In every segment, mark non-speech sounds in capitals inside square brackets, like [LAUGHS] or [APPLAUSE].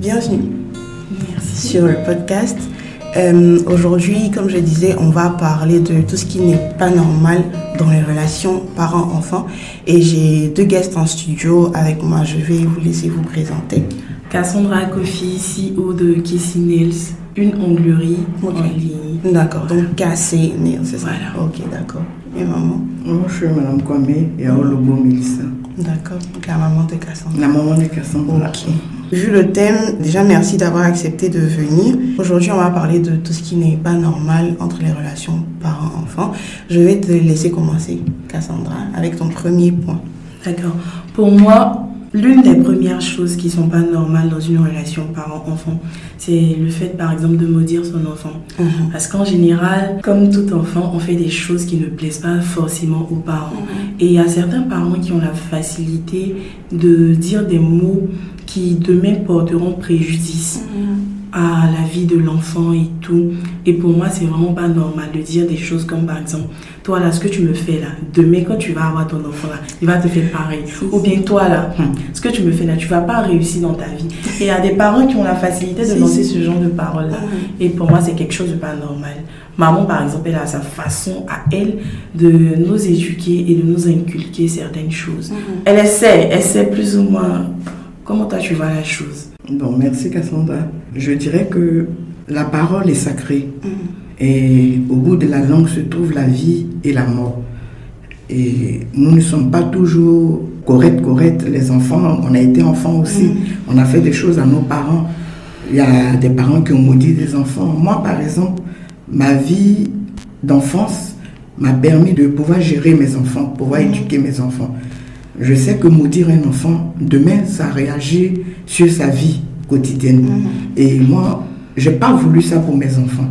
Bienvenue Merci. sur le podcast. Euh, Aujourd'hui, comme je disais, on va parler de tout ce qui n'est pas normal dans les relations parents-enfants. Et j'ai deux guests en studio avec moi. Je vais vous laisser vous présenter. Cassandra Kofi, CEO de Kissy Nails, une onglerie Ok. en ligne. D'accord, donc cassé, Néo, c'est ça Voilà. Ok, d'accord. Et maman Moi, je suis Madame Kwame et à Olobo Mélissa. D'accord, donc la maman de Cassandra. La maman de Cassandra. Ok. Vu le thème, déjà merci d'avoir accepté de venir. Aujourd'hui, on va parler de tout ce qui n'est pas normal entre les relations parents-enfants. Je vais te laisser commencer, Cassandra, avec ton premier point. D'accord. Pour moi, l'une des premières choses qui sont pas normales dans une relation parent-enfant, c'est le fait, par exemple, de maudire son enfant. Mhm. Parce qu'en général, comme tout enfant, on fait des choses qui ne plaisent pas forcément aux parents. Et il y a certains parents qui ont la facilité de dire des mots qui demain porteront préjudice à la vie de l'enfant et tout. Et pour moi, c'est vraiment pas normal de dire des choses comme par exemple, toi là, ce que tu me fais là, demain quand tu vas avoir ton enfant là, il va te faire pareil. Ou bien toi là, hum, ce que tu me fais là, tu vas pas réussir dans ta vie. Et il y a des parents qui ont la facilité de lancer ce genre de paroles là. Et pour moi, c'est quelque chose de pas normal. Maman, par exemple, elle a sa façon à elle de nous éduquer et de nous inculquer certaines choses. Elle essaie, elle sait plus ou moins comment toi tu vois la chose? Bon, merci Cassandra. Je dirais que la parole est sacrée. Et au bout de la langue se trouve la vie et la mort. Et nous ne sommes pas toujours corrects, corrects. Les enfants, on a été enfants aussi. On a fait des choses à nos parents. Il y a des parents qui ont maudit des enfants. Moi, par exemple, ma vie d'enfance m'a permis de pouvoir gérer mes enfants, pouvoir éduquer mes enfants. Je sais que maudire un enfant, demain, ça réagit sur sa vie quotidienne. Et moi, j'ai pas voulu ça pour mes enfants.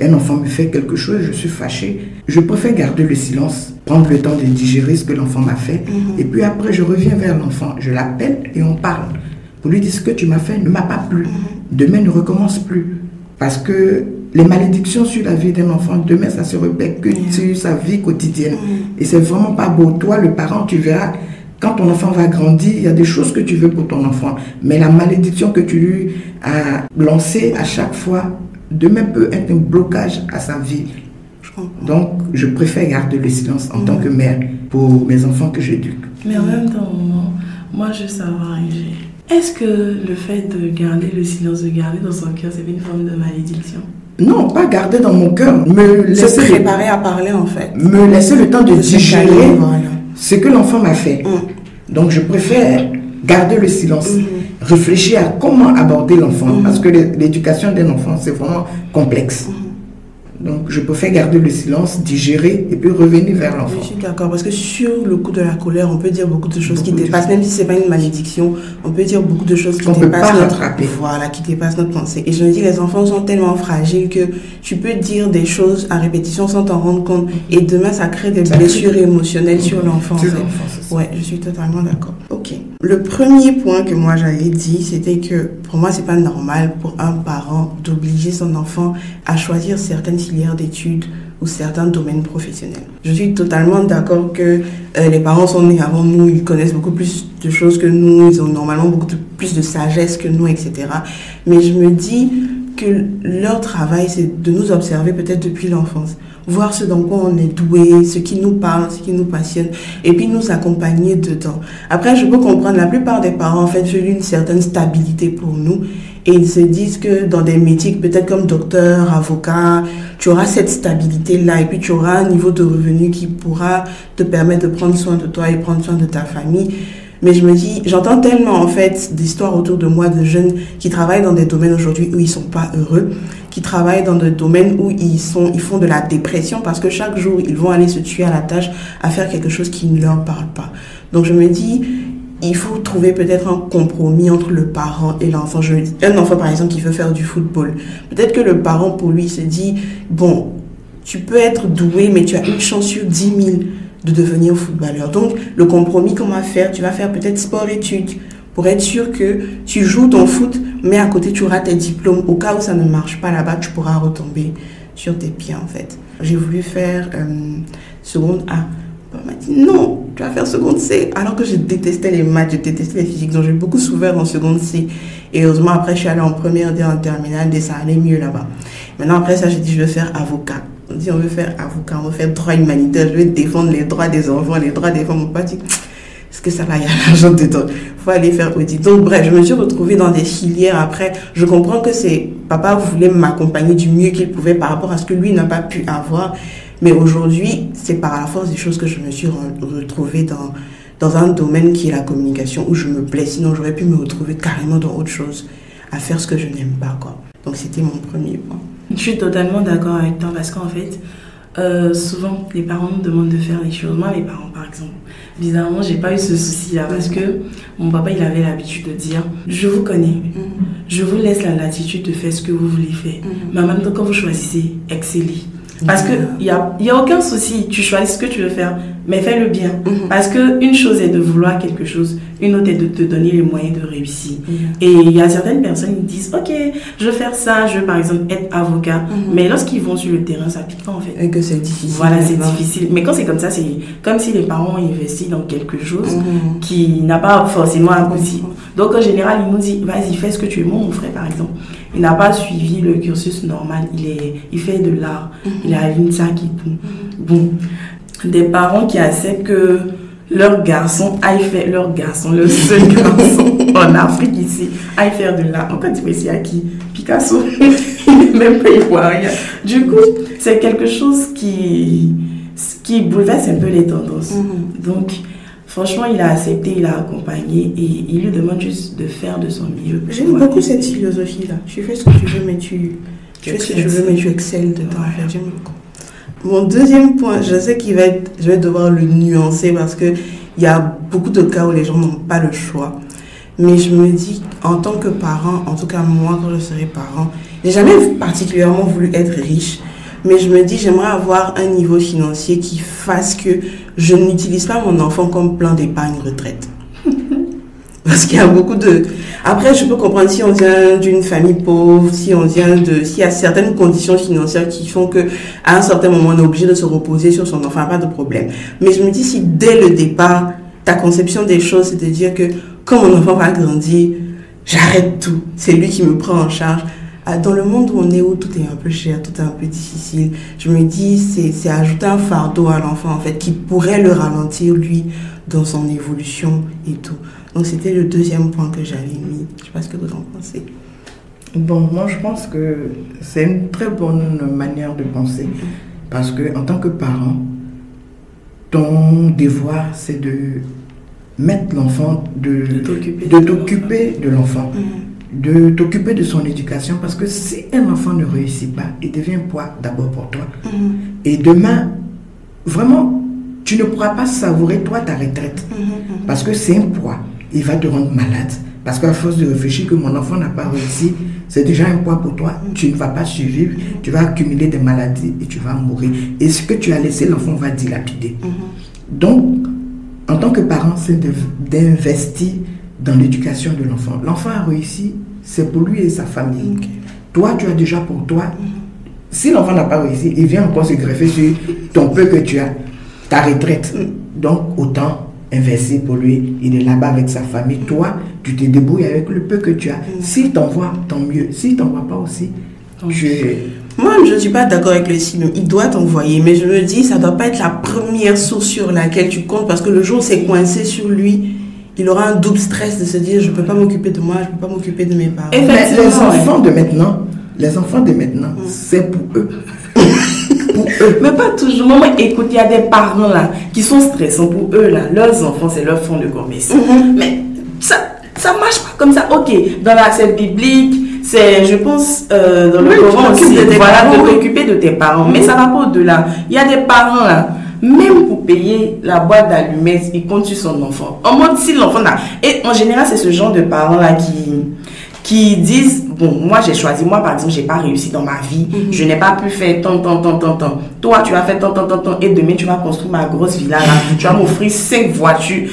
Un enfant me fait quelque chose, je suis fâchée. Je préfère garder le silence, prendre le temps de digérer ce que l'enfant m'a fait. Et puis après, je reviens vers l'enfant. Je l'appelle et on parle. Pour lui dire ce que tu m'as fait ne m'a pas plu. Demain ne recommence plus. Parce que les malédictions sur la vie d'un enfant, demain, ça se répercute sur sa vie quotidienne. Et c'est vraiment pas beau. Toi, le parent, tu verras, quand ton enfant va grandir, il y a des choses que tu veux pour ton enfant. Mais la malédiction que tu lui as lancée à chaque fois, demain peut être un blocage à sa vie. Donc, je préfère garder le silence en tant que mère pour mes enfants que j'éduque. Mais en même temps, moi, je veux savoir, est-ce que le fait de garder le silence, de garder dans son cœur, c'est une forme de malédiction? Non, pas garder dans mon cœur, me Se laisser, préparer à parler, en fait. me laisser le temps de digérer voilà. Ce que l'enfant m'a fait. Mm. Donc, je préfère garder le silence, Mhm. réfléchir à comment aborder l'enfant, parce que l'é- l'éducation d'un enfant, c'est vraiment complexe. Mhm. Donc, je préfère garder le silence, digérer et puis revenir vers Je l'enfant. suis d'accord, parce que sur le coup de la colère, on peut dire beaucoup de choses qui Beaucoup dépassent, même si c'est pas une malédiction, on peut dire beaucoup de choses qui Qu'on peut dépassent pas notre, voilà, qui dépassent notre pensée. Et je me dis, les enfants sont tellement fragiles que tu peux dire des choses à répétition sans t'en rendre compte, et demain ça crée des Ça crée- blessures émotionnelles sur l'enfant. Sur fait. Ouais, je suis totalement d'accord. Ok. Le premier point que moi j'avais dit, c'était que pour moi c'est pas normal pour un parent d'obliger son enfant à choisir certaines filières d'études ou certains domaines professionnels. Je suis totalement d'accord que euh, les parents sont nés avant nous, ils connaissent beaucoup plus de choses que nous, ils ont normalement beaucoup plus de sagesse que nous, etc. Mais je me dis que leur travail, c'est de nous observer peut-être depuis l'enfance, voir ce dans quoi on est doué, ce qui nous parle, ce qui nous passionne, et puis nous accompagner dedans. Après, je peux comprendre, la plupart des parents, en fait, veulent une certaine stabilité pour nous, et ils se disent que dans des métiers, peut-être comme docteur, avocat, tu auras cette stabilité-là, et puis tu auras un niveau de revenu qui pourra te permettre de prendre soin de toi et prendre soin de ta famille. Mais je me dis, j'entends tellement en fait d'histoires autour de moi de jeunes qui travaillent dans des domaines aujourd'hui où ils sont pas heureux, qui travaillent dans des domaines où ils font de la dépression parce que chaque jour ils vont aller se tuer à la tâche à faire quelque chose qui ne leur parle pas. Donc je me dis, il faut trouver peut-être un compromis entre le parent et l'enfant. Un enfant par exemple qui veut faire du football, peut-être que le parent pour lui se dit, bon, tu peux être doué, mais tu as une chance sur 10 000 de devenir footballeur. Donc, le compromis qu'on va faire, tu vas faire peut-être sport-études pour être sûr que tu joues ton foot, mais à côté, tu auras tes diplômes. Au cas où ça ne marche pas là-bas, tu pourras retomber sur tes pieds, en fait. J'ai voulu faire euh, seconde A. m'a dit non, tu vas faire seconde C. Alors que je détestais les maths, je détestais les physiques, donc j'ai beaucoup souffert en seconde C. Et heureusement, après, je suis allée en première D en terminale et ça allait mieux là-bas. Maintenant, après ça, j'ai dit, je vais faire avocat. On dit, on veut faire avocat, on veut faire droit humanitaire, je vais défendre les droits des enfants, les droits des femmes. Mon papa dit, est-ce que ça va, il y a [LAUGHS] l'argent dedans? Faut aller faire audit. Donc, bref, je me suis retrouvée dans des filières. Après, je comprends que c'est, papa voulait m'accompagner du mieux qu'il pouvait par rapport à ce que lui n'a pas pu avoir. Mais aujourd'hui, c'est par la force des choses que je me suis retrouvée dans, dans un domaine qui est la communication où je me plais. Sinon, j'aurais pu me retrouver carrément dans autre chose, à faire ce que je n'aime pas, quoi. Donc, c'était mon premier point. Je suis totalement d'accord avec toi parce qu'en fait, euh, souvent, les parents nous demandent de faire les choses. Moi, mes parents, par exemple, bizarrement, j'ai pas eu ce souci-là parce que mon papa, il avait l'habitude de dire Je vous connais, mm-hmm. je vous laisse la latitude de faire ce que vous voulez faire. Mm-hmm. Mais en même temps, quand vous choisissez, excellez. Parce qu'il n'y a, y a aucun souci, tu choisis ce que tu veux faire, mais fais-le bien. Mhm. Parce que une chose est de vouloir quelque chose, une autre est de te donner les moyens de réussir. Mhm. Et il y a certaines personnes qui disent, ok, je veux faire ça, je veux par exemple être avocat, mhm. mais lorsqu'ils vont sur le terrain, ça pique pas en fait. Et que c'est difficile. Voilà, c'est difficile. Mais quand c'est comme ça, c'est comme si les parents ont investi dans quelque chose qui n'a pas forcément abouti. Donc en général, ils nous disent, vas-y, fais ce que tu veux. Mon frère, par exemple, il n'a pas suivi le cursus normal. Il, est, il fait de l'art. Il a une sac et tout. Bon, des parents qui acceptent que leur garçon aille faire, leur garçon, le seul [LAUGHS] garçon en Afrique ici, aille faire de l'art. En fait, c'est à qui? Picasso. [LAUGHS] même pas, il voit rien. Du coup, c'est quelque chose qui, qui bouleverse un peu les tendances. Mm-hmm. Donc, Franchement, il a accepté, il a accompagné et il lui demande juste de faire de son mieux. J'aime beaucoup cette philosophie-là. Tu fais ce que tu veux, mais tu, tu fais ce que tu veux, mais tu excelles dedans. Mon deuxième point, je sais qu'il va être, je vais devoir le nuancer parce que il y a beaucoup de cas où les gens n'ont pas le choix. Mais je me dis, en tant que parent, en tout cas moi quand je serai parent, j'ai jamais particulièrement voulu être riche, mais je me dis, j'aimerais avoir un niveau financier qui fasse que je n'utilise pas mon enfant comme plan d'épargne retraite. Parce qu'il y a beaucoup de... Après, je peux comprendre si on vient d'une famille pauvre, si on vient de... S'il y a certaines conditions financières qui font que à un certain moment, on est obligé de se reposer sur son enfant, pas de problème. Mais je me dis, si dès le départ, ta conception des choses, c'est de dire que quand mon enfant va grandir, j'arrête tout. C'est lui qui me prend en charge. Ah, dans le monde où on est, où tout est un peu cher, tout est un peu difficile, je me dis, c'est ajouter un fardeau à l'enfant, en fait, qui pourrait le ralentir, lui, dans son évolution et tout. Donc, c'était le deuxième point que j'avais mis. Je ne sais pas ce que vous en pensez. Bon, moi, je pense que c'est une très bonne manière de penser. Parce que, en tant que parent, ton devoir, c'est de mettre l'enfant, de, de t'occuper de l'enfant. Mm de t'occuper de son éducation parce que si un enfant ne réussit pas, il devient un poids d'abord pour toi. Mhm. Et demain, vraiment, tu ne pourras pas savourer toi ta retraite mhm, mhm. parce que c'est un poids. Il va te rendre malade parce qu'à force de réfléchir que mon enfant n'a pas réussi, c'est déjà un poids pour toi. Tu ne vas pas survivre, tu vas accumuler des maladies et tu vas mourir. Et ce que tu as laissé, l'enfant va dilapider. Donc, en tant que parent, c'est d'investir dans l'éducation de l'enfant. L'enfant a réussi, c'est pour lui et sa famille. Toi, tu as déjà pour toi. Si l'enfant n'a pas réussi, il vient encore se greffer sur ton peu que tu as, ta retraite. Donc, autant investir pour lui. Il est là-bas avec sa famille. Toi, tu te débrouilles avec le peu que tu as. S'il t'envoie, tant mieux. S'il t'envoie pas aussi, tu Moi, je ne suis pas d'accord avec le signe. Il doit t'envoyer. Mais je me dis, ça ne doit pas être la première source sur laquelle tu comptes parce que le jour où c'est coincé sur lui, il aura un double stress de se dire je ne peux pas m'occuper de moi, je ne peux pas m'occuper de mes parents. Et les enfants de maintenant, les enfants de maintenant, mm. c'est pour eux. Pour eux. Mais pas toujours. Moi, écoute, il y a des parents là qui sont stressants pour eux là. Leurs enfants, c'est leur fond de commerce. Mm-hmm. Mais ça, ça marche pas comme ça. Ok, dans l'accès biblique, c'est, je pense, euh, dans le Coran aussi, de voilà, de t'occuper de tes parents. Mais ça va pas au-delà. Il y a des parents là même pour payer la boîte d'allumettes, il compte sur son enfant. En mode, si l'enfant n'a... Et en général, c'est ce genre de parents-là qui, qui disent, bon, moi j'ai choisi, moi par exemple, j'ai pas réussi dans ma vie, mhm. je n'ai pas pu faire tant, tant, tant, tant, tant. Toi, tu as fait tant, tant, tant, tant, et demain, tu vas construire ma grosse villa là, tu vas m'offrir cinq voitures.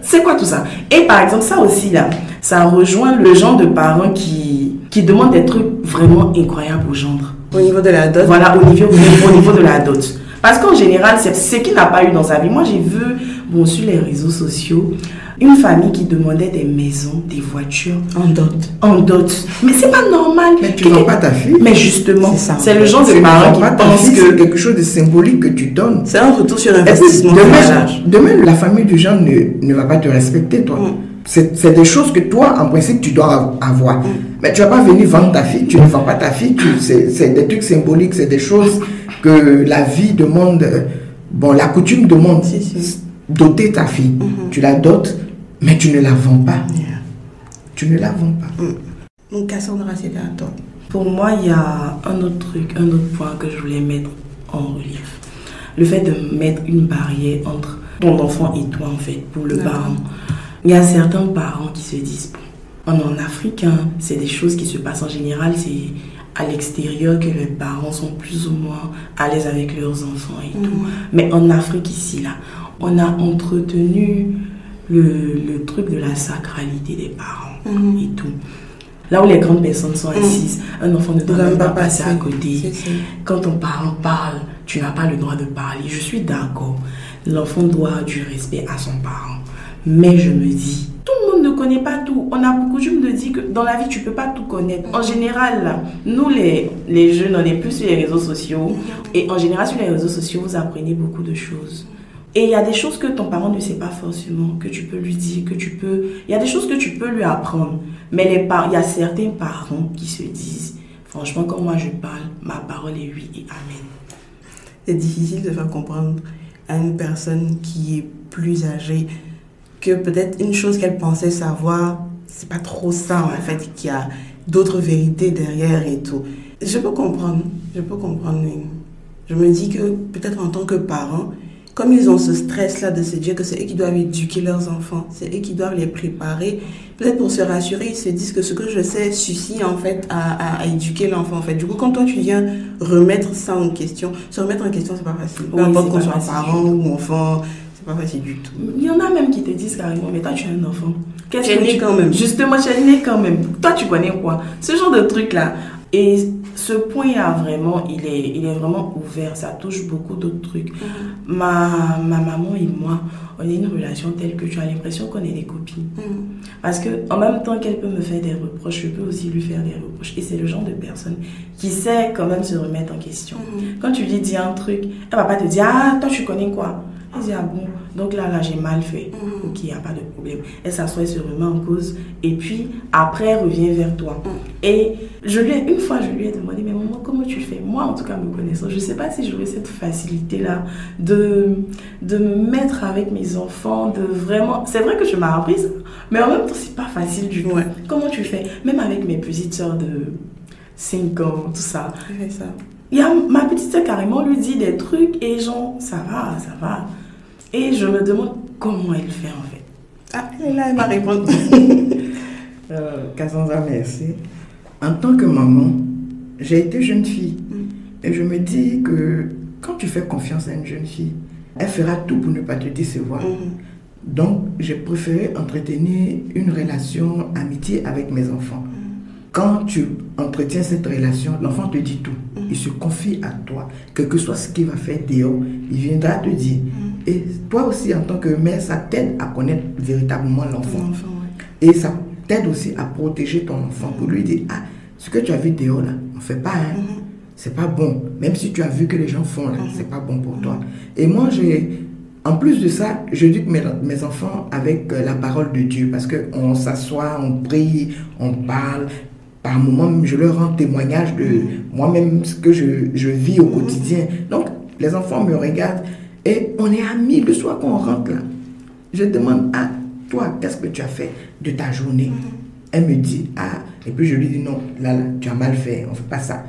C'est quoi tout ça? Et par exemple, ça aussi là, ça rejoint le genre de parents qui, qui demandent des trucs vraiment incroyables au gendre. Au niveau de la dot Voilà, au niveau, au niveau de la dot. Parce qu'en général, c'est ce qu'il n'a pas eu dans sa vie. Moi, j'ai vu, bon, sur les réseaux sociaux, une famille qui demandait des maisons, des voitures. En dot. En dot. Mais c'est pas normal. Mais tu ne vends pas ta fille. Mais justement, C'est ça. c'est le genre de parents qui pensent c'est que. quelque chose de symbolique que tu donnes. C'est un retour sur investissement. demain, demain, la famille du genre ne, ne va pas te respecter, toi? Mm. C'est c'est des choses que toi, en principe, tu dois avoir. Mm. Mais tu vas pas venir vendre ta fille, tu ne vends pas ta fille. C'est c'est des trucs symboliques, c'est des choses que la vie demande. euh, Bon, la coutume demande Si, si. doter ta fille. Mhm. Tu la dotes, mais tu ne la vends pas. Yeah. Tu ne la vends pas. Donc Cassandra, c'était à toi. Pour moi, il y a un autre truc, un autre point que je voulais mettre en relief. Le fait de mettre une barrière entre ton enfant et toi, en fait, pour le parent. Il y a certains parents qui se disent, bon, on est en Afrique, hein, c'est des choses qui se passent en général, c'est à l'extérieur que les parents sont plus ou moins à l'aise avec leurs enfants et tout. Mais en Afrique, ici, là, on a entretenu le, le truc de la sacralité des parents Mhm. et tout. Là où les grandes personnes sont Mhm. assises, un enfant ne doit même pas pas passer à côté. Quand ton parent parle, tu n'as pas le droit de parler. Je suis d'accord. L'enfant doit du respect à son parent. Mais je me dis, tout le monde ne connaît pas tout. On a beaucoup coutume de dire que dans la vie, tu peux pas tout connaître. En général, nous les, les jeunes, on est plus sur les réseaux sociaux. Et en général, sur les réseaux sociaux, vous apprenez beaucoup de choses. Et il y a des choses que ton parent ne sait pas forcément, que tu peux lui dire, que tu peux... Il y a des choses que tu peux lui apprendre. Mais les par... il y a certains parents qui se disent, franchement, quand moi je parle, ma parole est oui et amen. C'est difficile de faire comprendre à une personne qui est plus âgée que peut-être une chose qu'elle pensait savoir, c'est pas trop ça en fait, qu'il y a d'autres vérités derrière et tout. Je peux comprendre, je peux comprendre. Je me dis que peut-être en tant que parent, comme ils ont ce stress-là de se dire que c'est eux qui doivent éduquer leurs enfants, c'est eux qui doivent les préparer, peut-être pour se rassurer, ils se disent que ce que je sais suffit en fait à, à- à éduquer l'enfant. En fait. Du coup, quand toi tu viens remettre ça en question, se remettre en question, c'est pas facile. Peu importe qu'on soit parent ou enfant, c'est pas facile du tout. Il y en a même qui te disent carrément, mais toi tu es un enfant. Qu'est-ce Tu es que né quand même. Justement, tu es né quand même. Toi tu connais quoi? Ce genre de truc-là. Et ce point-là, vraiment, il est, il est vraiment ouvert. Ça touche beaucoup d'autres trucs. Ma, ma maman et moi, on a une relation telle que tu as l'impression qu'on est des copines. Parce que en même temps qu'elle peut me faire des reproches, je peux aussi lui faire des reproches. Et c'est le genre de personne qui sait quand même se remettre en question. Quand tu lui dis un truc, elle va pas te dire Ah, toi tu connais quoi? Elle dit Ah bon, donc là, là, j'ai mal fait. Ok, il n'y a pas de problème. Elle s'assoit, elle se remet en cause. Et puis, après, elle revient vers toi. Et je lui ai, une fois, je lui ai demandé Mais maman, comment tu fais? Moi, en tout cas, me connaissant, je ne sais pas si j'aurais cette facilité-là de, de me mettre avec mes enfants, de vraiment. C'est vrai que je m'ai appris ça, mais en même temps, c'est pas facile du tout. Ouais. Comment tu fais? Même avec mes petites soeurs de 5 ans, tout ça. C'est ça. Il y a ma petite soeur carrément lui dit des trucs et genre, ça va, ça va. Et je me demande comment elle fait en fait. Ah, elle est là, elle va répondre. [LAUGHS] Euh, Cassandra, merci. En tant que maman, j'ai été jeune fille. Et je me dis que quand tu fais confiance à une jeune fille, elle fera tout pour ne pas te décevoir. Donc, j'ai préféré entretenir une relation amitié avec mes enfants. Quand tu entretiens cette relation, l'enfant te dit tout. Il se confie à toi. Quel que soit ce qu'il va faire dehors, il viendra te dire. Et toi aussi, en tant que mère, ça t'aide à connaître véritablement l'enfant. Ouais. Et ça t'aide aussi à protéger ton enfant pour lui dire Ah, ce que tu as vu dehors là, on fait pas, hein. C'est pas bon. Même si tu as vu que les gens font là, c'est pas bon pour toi. Et moi, j'ai. En plus de ça, je dis que mes, mes enfants avec euh, la parole de Dieu, parce qu'on s'assoit, on prie, on parle. Par moments, je leur rends témoignage de moi-même, ce que je, je vis au quotidien. Donc, les enfants me regardent et on est amis le soir qu'on rentre là. Je demande, ah, toi, qu'est-ce que tu as fait de ta journée? Elle me dit, ah, et puis je lui dis, non, là, là, tu as mal fait, on ne fait pas ça.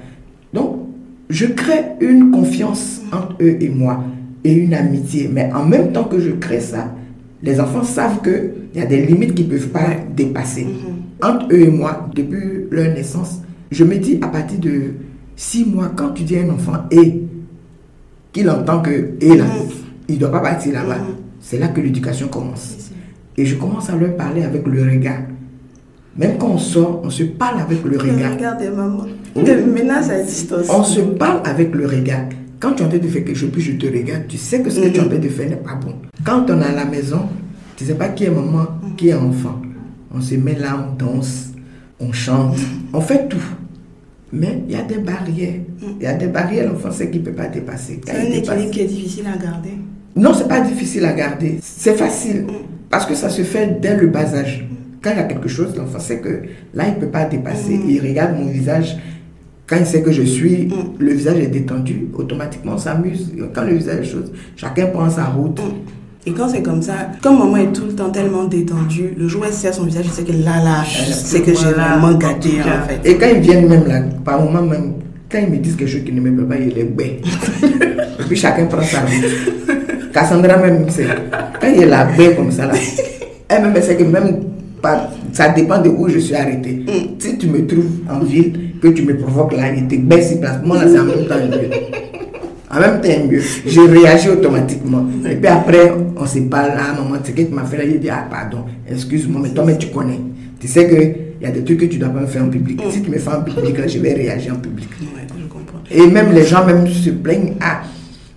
Donc, je crée une confiance entre eux et moi et une amitié. Mais en même temps que je crée ça, les enfants savent qu'il y a des limites qu'ils ne peuvent pas dépasser. Entre eux et moi, depuis leur naissance, je me dis à partir de six mois, quand tu dis à un enfant et qu'il entend que et là, il ne doit pas partir là-bas, c'est là que l'éducation commence. Et je commence à leur parler avec le regard. Même quand on sort, on se parle avec le regard. Oui. Des menaces à distance. On se parle avec le regard. Quand tu es en train de faire quelque chose, puis je te regarde, tu sais que ce que tu es en train de faire n'est pas bon. Quand on est à la maison, tu ne sais pas qui est maman, qui est enfant. On se met là, on danse, on chante, on fait tout. Mais il y a des barrières. Il y a des barrières, l'enfant sait qu'il ne peut pas dépasser. C'est un équilibre qui est difficile à garder. Non, c'est pas difficile à garder. C'est facile. Parce que ça se fait dès le bas âge. Quand il y a quelque chose, l'enfant sait que là, il ne peut pas dépasser. Mm. Il regarde mon visage. Quand il sait que je suis, le visage est détendu, automatiquement on s'amuse. Quand le visage est chose, chacun prend sa route. Et quand c'est comme ça, comme maman est tout le temps tellement détendue, le jour où elle serre son visage, je sais que là, là, sais que j'ai vraiment gâté en fait. Et quand ils viennent même là, par moment même, quand ils me disent quelque chose qui ne me plaît pas, il est baie. Et [LAUGHS] puis chacun prend sa route. Cassandra même, c'est quand il est la baie comme ça là, elle sait que même ça dépend de où je suis arrêté. Si tu me trouves en ville, que tu me provoques là, il te baisse place. Moi là, c'est en même temps. En même temps. Je réagis automatiquement. Et puis après, on se parle. Ah maman, c'est que tu m'as fait là. Il dit, ah pardon, excuse-moi, mais toi, mais tu connais. Tu sais qu'il y a des trucs que tu ne dois pas me faire en public. Si tu me fais en public, là, je vais réagir en public. Ouais, je comprends. Et même les gens même se plaignent, ah,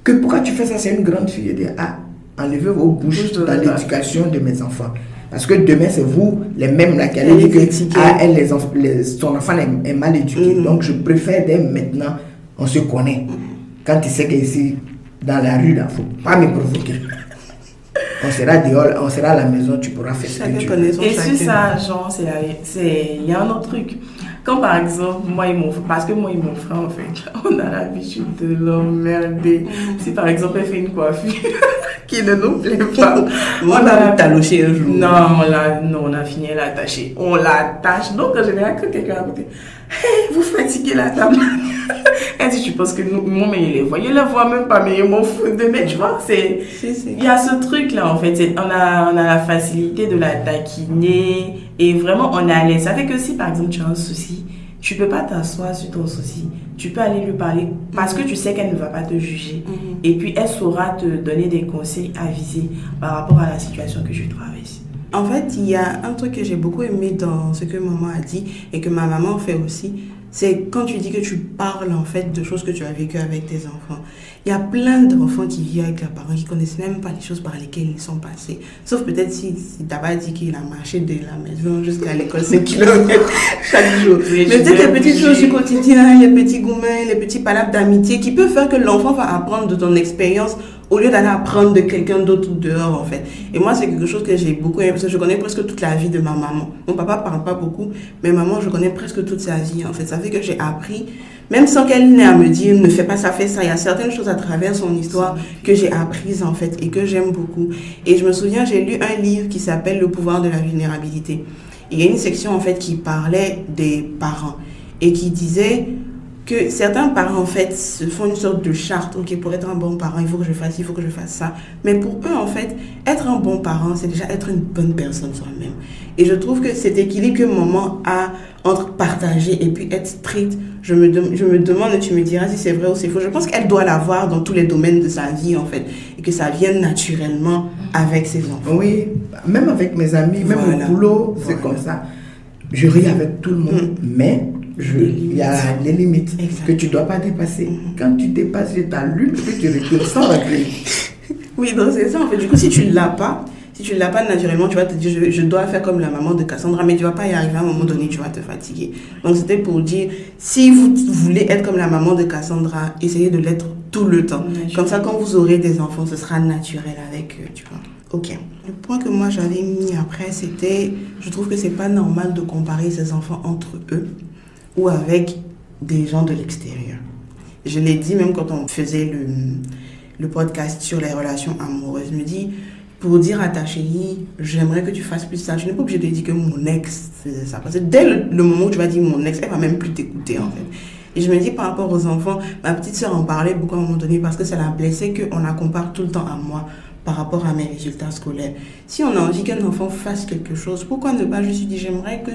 que pourquoi tu fais ça, c'est une grande fille. Je dis, ah, enlevez vos bouches dans l'éducation de mes enfants. Parce que demain, c'est vous, les mêmes là, qui allez dire que ah, elle, les les- son enfant est, est mal éduqué. Mhm. Donc, je préfère dès maintenant, on se connaît. Quand tu sais qu'ici, dans la rue, il ne faut pas me provoquer. On sera dehors, on sera à la maison, tu pourras faire ce que tu veux. Et sur ça, genre, c'est la- c'est- il y a un autre truc. Quand par exemple, moi et mon frère, parce que moi et mon frère, en fait, [LAUGHS] on a l'habitude de l'emmerder. Si par exemple, elle fait une coiffure [LAUGHS] qui ne nous plaît pas, [LAUGHS] on a va talocher un jour. Non, on l'a, non, on a fini à l'attacher. On l'attache. Donc, en général, quand quelqu'un à côté, hey, vous fatiguez la table. Elle dit, tu penses que nous, moi, mais il les voit. Il les voit même pas, mais il m'en fout de mais tu vois, c'est, il y a ce truc-là, en fait. On a, on a la facilité de la taquiner et vraiment, on est à l'aise. Ça fait que si, par exemple, tu as un souci, tu peux pas t'asseoir sur ton souci. Tu peux aller lui parler parce que tu sais qu'elle ne va pas te juger. Mhm. Et puis, elle saura te donner des conseils avisés par rapport à la situation que tu traverses. En fait, il y a un truc que j'ai beaucoup aimé dans ce que maman a dit et que ma maman fait aussi, c'est quand tu dis que tu parles en fait de choses que tu as vécues avec tes enfants. Il y a plein d'enfants qui vivent avec leurs parents qui connaissent même pas les choses par lesquelles ils sont passés. Sauf peut-être si, si t'as pas dit qu'il a marché de la maison jusqu'à l'école 5 km [LAUGHS] chaque jour. Mais je peut-être les petites choses du quotidien, les petits gourmets, les petits palabres d'amitié qui peuvent faire que l'enfant va apprendre de ton expérience au lieu d'aller apprendre de quelqu'un d'autre dehors en fait. Et moi c'est quelque chose que j'ai beaucoup aimé parce que je connais presque toute la vie de ma maman. Mon papa parle pas beaucoup, mais maman je connais presque toute sa vie en fait. Ça fait que j'ai appris, même sans qu'elle n'ait à me dire ne fais pas ça, fais ça. Il y a certaines choses à travers son histoire que j'ai apprises en fait et que j'aime beaucoup. Et je me souviens j'ai lu un livre qui s'appelle Le pouvoir de la vulnérabilité. Il y a une section en fait qui parlait des parents et qui disait que certains parents en fait se font une sorte de charte ok pour être un bon parent il faut que je fasse il faut que je fasse ça mais pour eux en fait être un bon parent c'est déjà être une bonne personne soi-même et je trouve que cet équilibre que maman a entre partager et puis être strict je me, je me demande et tu me diras si c'est vrai ou c'est faux je pense qu'elle doit l'avoir dans tous les domaines de sa vie en fait et que ça vienne naturellement avec ses enfants Oui, même avec mes amis, même Voilà. au boulot, c'est Voilà. comme ça. Je ris avec tout le monde, mais je- Les il y a les limites que tu ne dois pas dépasser. Quand tu dépasses, je t'allume, puis tu recules sans recul. [LAUGHS] Oui, donc c'est ça en fait. Du coup, si tu l'as pas, si tu l'as pas naturellement, tu vas te dire je, je dois faire comme la maman de Cassandra, mais tu vas pas y arriver à un moment donné, tu vas te fatiguer. Donc c'était pour dire si vous voulez être comme la maman de Cassandra, essayez de l'être tout le temps. Naturel. Comme ça, quand vous aurez des enfants, ce sera naturel avec eux, tu vois. Ok. Le point que moi j'avais mis après, c'était, je trouve que c'est pas normal de comparer ses enfants entre eux ou avec des gens de l'extérieur. Je l'ai dit même quand on faisait le, le podcast sur les relations amoureuses. Je me dis, pour dire à ta chérie, j'aimerais que tu fasses plus ça, je n'ai pas obligé de dire que mon ex faisait ça. Parce que dès le, moment où tu vas dire mon ex, elle va même plus t'écouter en fait. Et je me dis par rapport aux enfants, ma petite soeur en parlait beaucoup à un moment donné parce que ça la blessait qu'on la compare tout le temps à moi par rapport à mes résultats scolaires. Si on a envie qu'un enfant fasse quelque chose, pourquoi ne pas juste dire j'aimerais que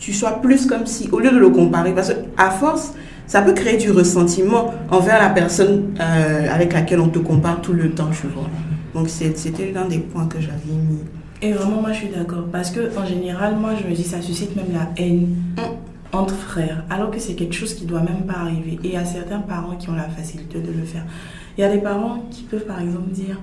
tu sois plus comme si, au lieu de le comparer, parce que à force, ça peut créer du ressentiment envers la personne euh, avec laquelle on te compare tout le temps, tu vois. Donc c'était l'un des points que j'avais mis. Et vraiment, moi, je suis d'accord. Parce que, en général, moi, je me dis, ça suscite même la haine. Mm. entre frères, alors que c'est quelque chose qui doit même pas arriver. Et il y a certains parents qui ont la facilité de le faire. Il y a des parents qui peuvent par exemple dire,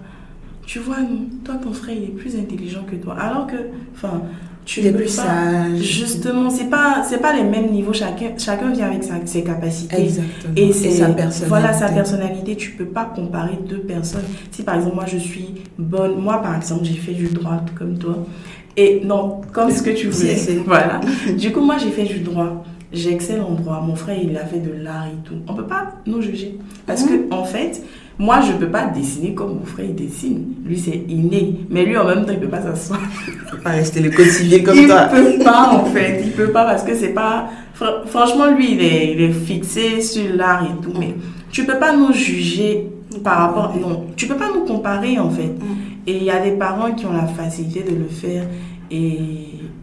tu vois, toi ton frère il est plus intelligent que toi, alors que, enfin, tu es plus sage. Justement, c'est pas c'est pas les mêmes niveaux. Chacun chacun vient avec ses capacités Exactement. et, sa personnalité. Voilà sa personnalité. Tu peux pas comparer deux personnes. Si par exemple moi je suis bonne, moi par exemple j'ai fait du droit comme toi et non comme ce que tu voulais. [LAUGHS] [LAUGHS] Voilà. du coup moi j'ai fait du droit. J'excelle en droit. Mon frère il a fait de l'art et tout. On peut pas nous juger parce que en fait moi, je ne peux pas dessiner comme mon frère il dessine. Lui, c'est inné. Mais lui, en même temps, il ne peut pas s'asseoir. Il peut pas rester le quotidien comme il toi. ne peut pas, en fait. Il ne peut pas parce que c'est pas. Fr- Franchement, lui, il est, il est fixé sur l'art et tout. Mais tu ne peux pas nous juger par rapport. Non, tu ne peux pas nous comparer, en fait. Et il y a des parents qui ont la facilité de le faire et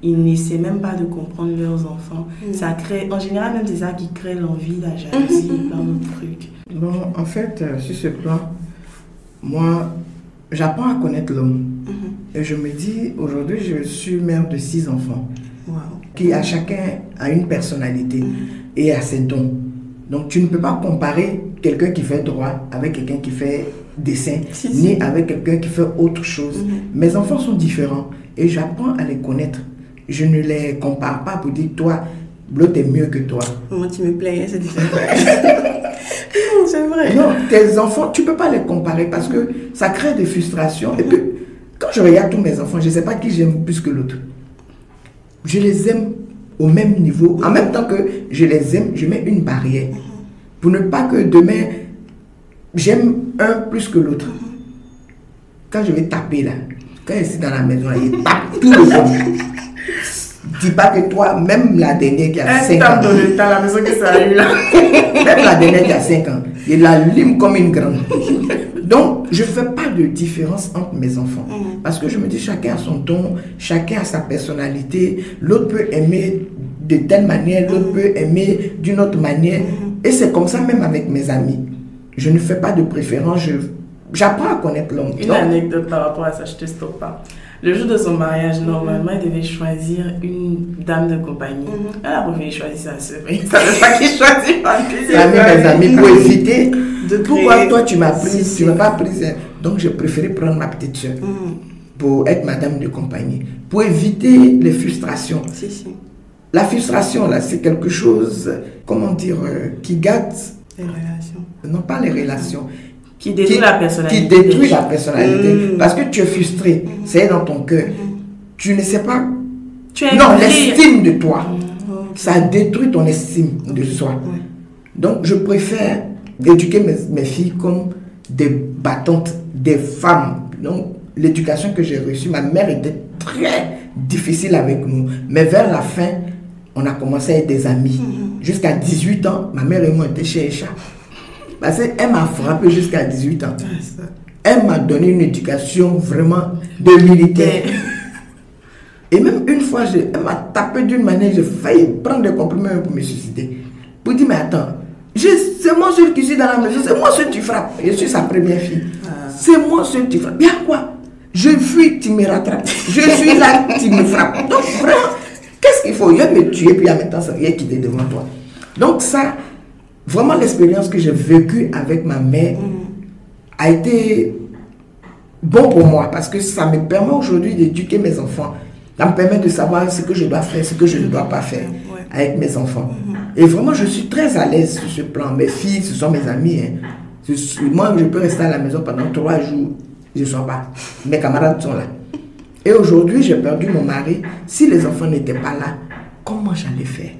ils n'essaient même pas de comprendre leurs enfants. Ça crée, en général, même c'est ça qui crée l'envie, la jalousie, plein d'autres trucs. Bon, en fait, euh, sur ce plan, moi, j'apprends à connaître l'homme. Et je me dis, aujourd'hui, je suis mère de six enfants, Wow. qui à chacun a une personnalité et a ses dons. Donc, tu ne peux pas comparer quelqu'un qui fait droit avec quelqu'un qui fait dessin, Si, si. ni avec quelqu'un qui fait autre chose. Mes enfants sont différents et j'apprends à les connaître. Je ne les compare pas pour dire, toi, l'autre est mieux que toi. Moi, tu me plais, c'est différent. [LAUGHS] non, c'est vrai. Non, tes enfants, tu peux pas les comparer parce que ça crée des frustrations. Et puis, quand je regarde tous mes enfants, je ne sais pas qui j'aime plus que l'autre. Je les aime au même niveau. En même temps que je les aime, je mets une barrière. Pour ne pas que demain, j'aime un plus que l'autre. Quand je vais taper là, quand je suis dans la maison, là, il tape tout le monde. [LAUGHS] Dis pas que toi, même la dernière qui a 5 ans, le temps, la maison que ça a eu là. [LAUGHS] même la dernière qui a 5 ans, il la lime comme une grande. Donc, je ne fais pas de différence entre mes enfants. Parce que je me dis, chacun a son don, chacun a sa personnalité. L'autre peut aimer de telle manière, l'autre peut aimer d'une autre manière. Et c'est comme ça même avec mes amis. Je ne fais pas de préférence, je- j'apprends à connaître l'homme. Une Donc, anecdote par rapport à ça, je te stoppe pas. Le jour de son mariage, normalement, il devait choisir une dame de compagnie. Elle a préféré choisir sa sœur. Il ne savait pas qui choisir. J'ai mis mes amis pour éviter. De Pourquoi toi tu m'as prise, si. tu m'as pas prise. hein? Donc j'ai préféré prendre ma petite soeur pour être madame de compagnie, pour éviter les frustrations. Si, si. La frustration là, c'est quelque chose, comment dire, euh, qui gâte, Les relations. non pas les relations, Qui détruit la personnalité. qui détruit la personnalité, Mm. parce que tu es frustré, c'est dans ton cœur. Tu ne sais pas, Tu es non, l'estime de toi, Ok. ça détruit ton estime de soi. Donc, je préfère éduquer mes, mes filles comme des battantes, des femmes. Donc, l'éducation que j'ai reçue, ma mère était très difficile avec nous. Mais vers la fin, on a commencé à être des amis. Jusqu'à 18 ans, ma mère et moi étions chez Echa. Parce qu'elle m'a frappé jusqu'à 18 ans. Elle m'a donné une éducation vraiment de militaire. Et même une fois, je- elle m'a tapé d'une manière, j'ai failli prendre des compliments pour me suicider. Pour dire, mais attends, c'est moi seul qui suis dans la maison, c'est moi seul qui frappe. Je suis sa première fille. Ah. C'est moi seul qui frappe. Bien quoi? Je fuis, tu me rattrapes. Je suis là, tu me frappes. Donc vraiment, qu'est-ce qu'il faut? Je vais me tuer, puis en même temps, ça vient quitter devant toi. Donc ça, vraiment l'expérience que j'ai vécue avec ma mère a été bon pour moi parce que ça me permet aujourd'hui d'éduquer mes enfants. Ça me permet de savoir ce que je dois faire, ce que je ne dois pas faire Ouais. avec mes enfants. Et vraiment, je suis très à l'aise sur ce plan. Mes filles, ce sont mes amis. hein. Moi, je peux rester à la maison pendant trois jours. Je ne sors pas. Mes camarades sont là. Et aujourd'hui, j'ai perdu mon mari. Si les enfants n'étaient pas là, comment j'allais faire?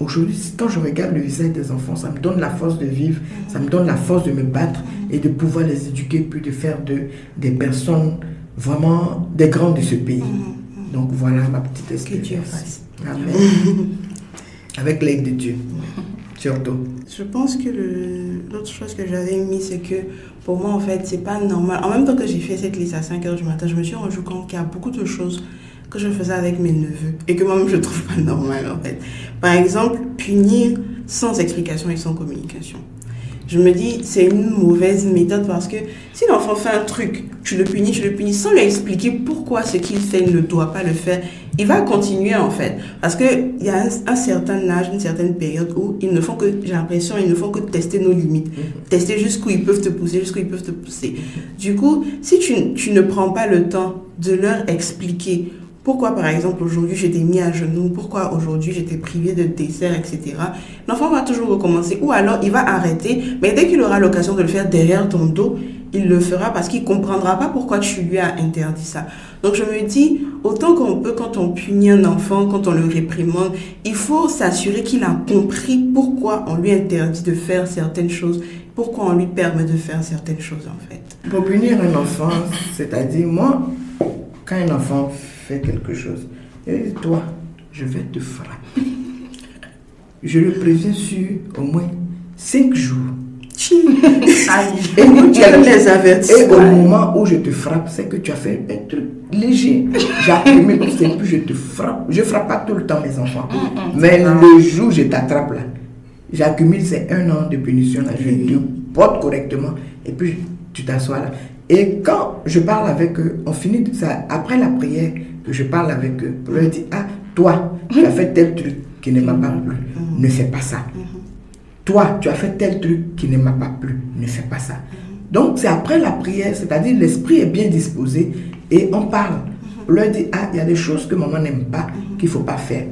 Aujourd'hui, quand je regarde le visage des enfants, ça me donne la force de vivre, ça me donne la force de me battre et de pouvoir les éduquer, puis de faire de, des personnes vraiment des grands de ce pays. Donc voilà ma petite Que Dieu expérience. fasse. Amen. [LAUGHS] Avec l'aide de Dieu, surtout. Je pense que l'autre chose que j'avais mis, c'est que pour moi, en fait, c'est pas normal. En même temps que j'ai fait cette liste à 5 h du matin, je me suis rendu compte qu'il y a beaucoup de choses que je faisais avec mes neveux et que moi-même je trouve pas normal, en fait. Par exemple, punir sans explication et sans communication. je me dis, c'est une mauvaise méthode parce que si l'enfant fait un truc, tu le punis, tu le punis sans lui expliquer pourquoi ce qu'il fait ne doit pas le faire, il va continuer en fait. Parce qu'il y a un, certain âge, une certaine période où ils ne font que, j'ai l'impression, ils ne font que tester nos limites. Mm-hmm. Tester jusqu'où ils peuvent te pousser, jusqu'où ils peuvent te pousser. Du coup, si tu, tu ne prends pas le temps de leur expliquer pourquoi, par exemple, aujourd'hui j'étais mis à genoux? Pourquoi aujourd'hui j'étais privé de dessert, etc. L'enfant va toujours recommencer. Ou alors il va arrêter, mais dès qu'il aura l'occasion de le faire derrière ton dos, il le fera parce qu'il comprendra pas pourquoi tu lui as interdit ça. Donc je me dis, autant qu'on peut, quand on punit un enfant, quand on le réprimande, il faut s'assurer qu'il a compris pourquoi on lui interdit de faire certaines choses, pourquoi on lui permet de faire certaines choses en fait. Pour punir un enfant, c'est-à-dire moi, quand un enfant quelque chose. Et toi, je vais te frapper. Je le préviens sur au moins cinq jours. [LAUGHS] et, les avertis. et au moment où je te frappe, c'est que tu as fait un truc léger. J'accumule, c'est plus je te frappe. Je frappe pas tout le temps mes enfants. Mm, mm, Mais le jour où je t'attrape là, j'accumule, c'est un an de punition là. Je te porte correctement et puis tu t'assois là. Et quand je parle avec eux, on finit ça. Après la prière, je parle avec eux pour leur dire Ah, toi, tu as fait tel truc qui ne m'a pas plu, ne fais pas ça. Toi, tu as fait tel truc qui ne m'a pas plu, ne fais pas ça. Donc, c'est après la prière, c'est-à-dire l'esprit est bien disposé et on parle. On leur dit Ah, il y a des choses que maman n'aime pas, qu'il ne faut pas faire.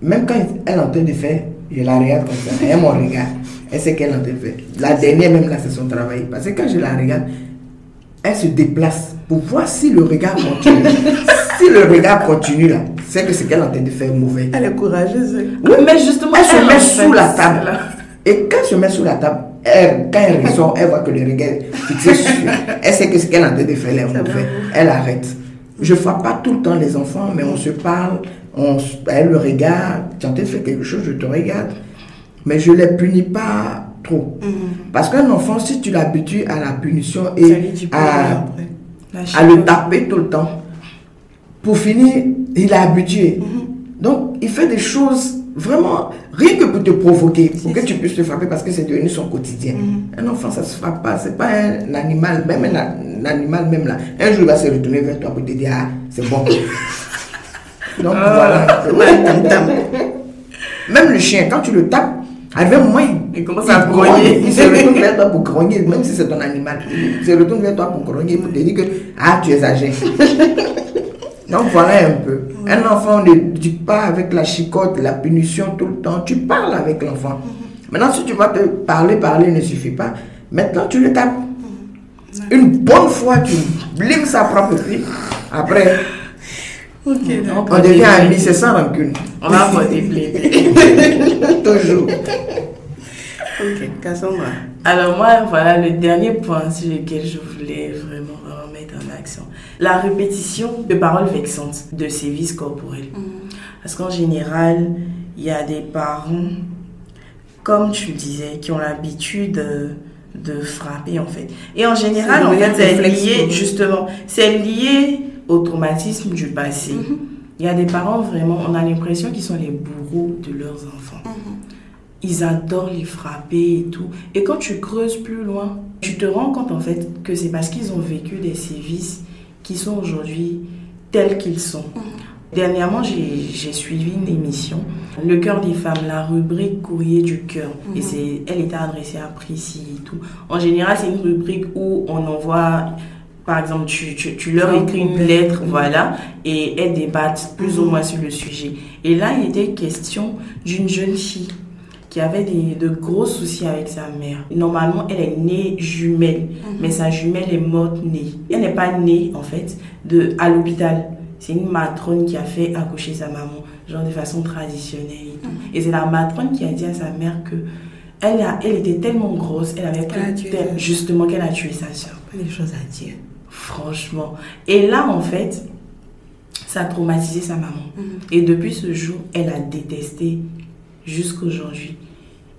Même quand elle est en train de faire, je la regarde comme ça, elle me regarde, elle sait qu'elle est en train de faire. La dernière, même là, c'est son travail. Parce que quand je la regarde, elle se déplace si le regard continue. [LAUGHS] si le regard continue là, c'est que ce qu'elle est en train de faire mauvais. Elle est courageuse. Oui, mais justement, elle, se met sous la table. Et quand elle se met sous la table, elle, quand elle ressort, elle voit que le regard est fixé sur elle. sait que ce qu'elle est en train de faire est mauvais. Elle arrête. Je ne frappe pas tout le temps les enfants, mais on se parle, on, elle le regarde. Tu es en train de faire quelque chose, je te regarde. Mais je ne les punis pas trop. Mm. Parce qu'un enfant, si tu l'habitues à la punition et à, à le taper tout le temps, pour finir, il est habitué. Mm-hmm. Donc, il fait des choses vraiment, rien que pour te provoquer, pour que tu puisses te frapper parce que c'est devenu son quotidien. Mm-hmm. Un enfant, ça se frappe pas. C'est pas un animal, même un, animal, même là. Un jour, il va se retourner vers toi pour te dire, ah, c'est bon. [LAUGHS] Donc, ah. voilà. Même le chien, quand tu le tapes, Arrivé un moment, il, commence à grogner. Il se retourne vers toi pour grogner, même si c'est ton animal. Il se retourne vers toi pour grogner, pour te dire que ah, tu es âgé. [LAUGHS] Donc voilà un peu. Un enfant ne dit pas avec la chicotte, la punition tout le temps. Tu parles avec l'enfant. Maintenant, si tu vas te parler, parler ne suffit pas. Maintenant, tu le tapes. Une bonne fois, tu blimes sa propre fille. Après, on devient amis, c'est sans rancune. On va voter [LAUGHS] Toujours. Ok, Cassandra. Alors moi, voilà le dernier point sur lequel je voulais vraiment, vraiment mettre en action. La répétition de paroles vexantes, de sévices corporels. Mm. Parce qu'en général, il y a des parents, comme tu disais, qui ont l'habitude de, de frapper en fait. Et en général, en fait, c'est lié, justement, c'est lié au traumatisme du passé. Mhm. Il y a des parents vraiment, on a l'impression qu'ils sont les bourreaux de leurs enfants. Mhm. Ils adorent les frapper et tout. Et quand tu creuses plus loin, tu te rends compte en fait que c'est parce qu'ils ont vécu des sévices qui sont aujourd'hui tels qu'ils sont. Mhm. Dernièrement, j'ai suivi une émission, Le cœur des femmes, la rubrique courrier du cœur. Et c'est, elle était adressée à Prissy et tout. En général, c'est une rubrique où on envoie par exemple, tu, tu, tu leur écris une lettre, voilà, et elles débattent plus ou moins sur le sujet. Et là, il était question d'une jeune fille qui avait des, de gros soucis avec sa mère. Normalement, elle est née jumelle, mhm. mais sa jumelle est morte née. Elle n'est pas née, en fait, de, à l'hôpital. C'est une matrone qui a fait accoucher sa maman, genre de façon traditionnelle et tout. Mhm. Et c'est la matrone qui a dit à sa mère que elle, a, elle était tellement grosse, elle avait pris justement qu'elle a tué sa soeur. Les choses à dire. Franchement. Et là, en fait, ça a traumatisé sa maman. Mhm. Et depuis ce jour, elle a détesté jusqu'aujourd'hui.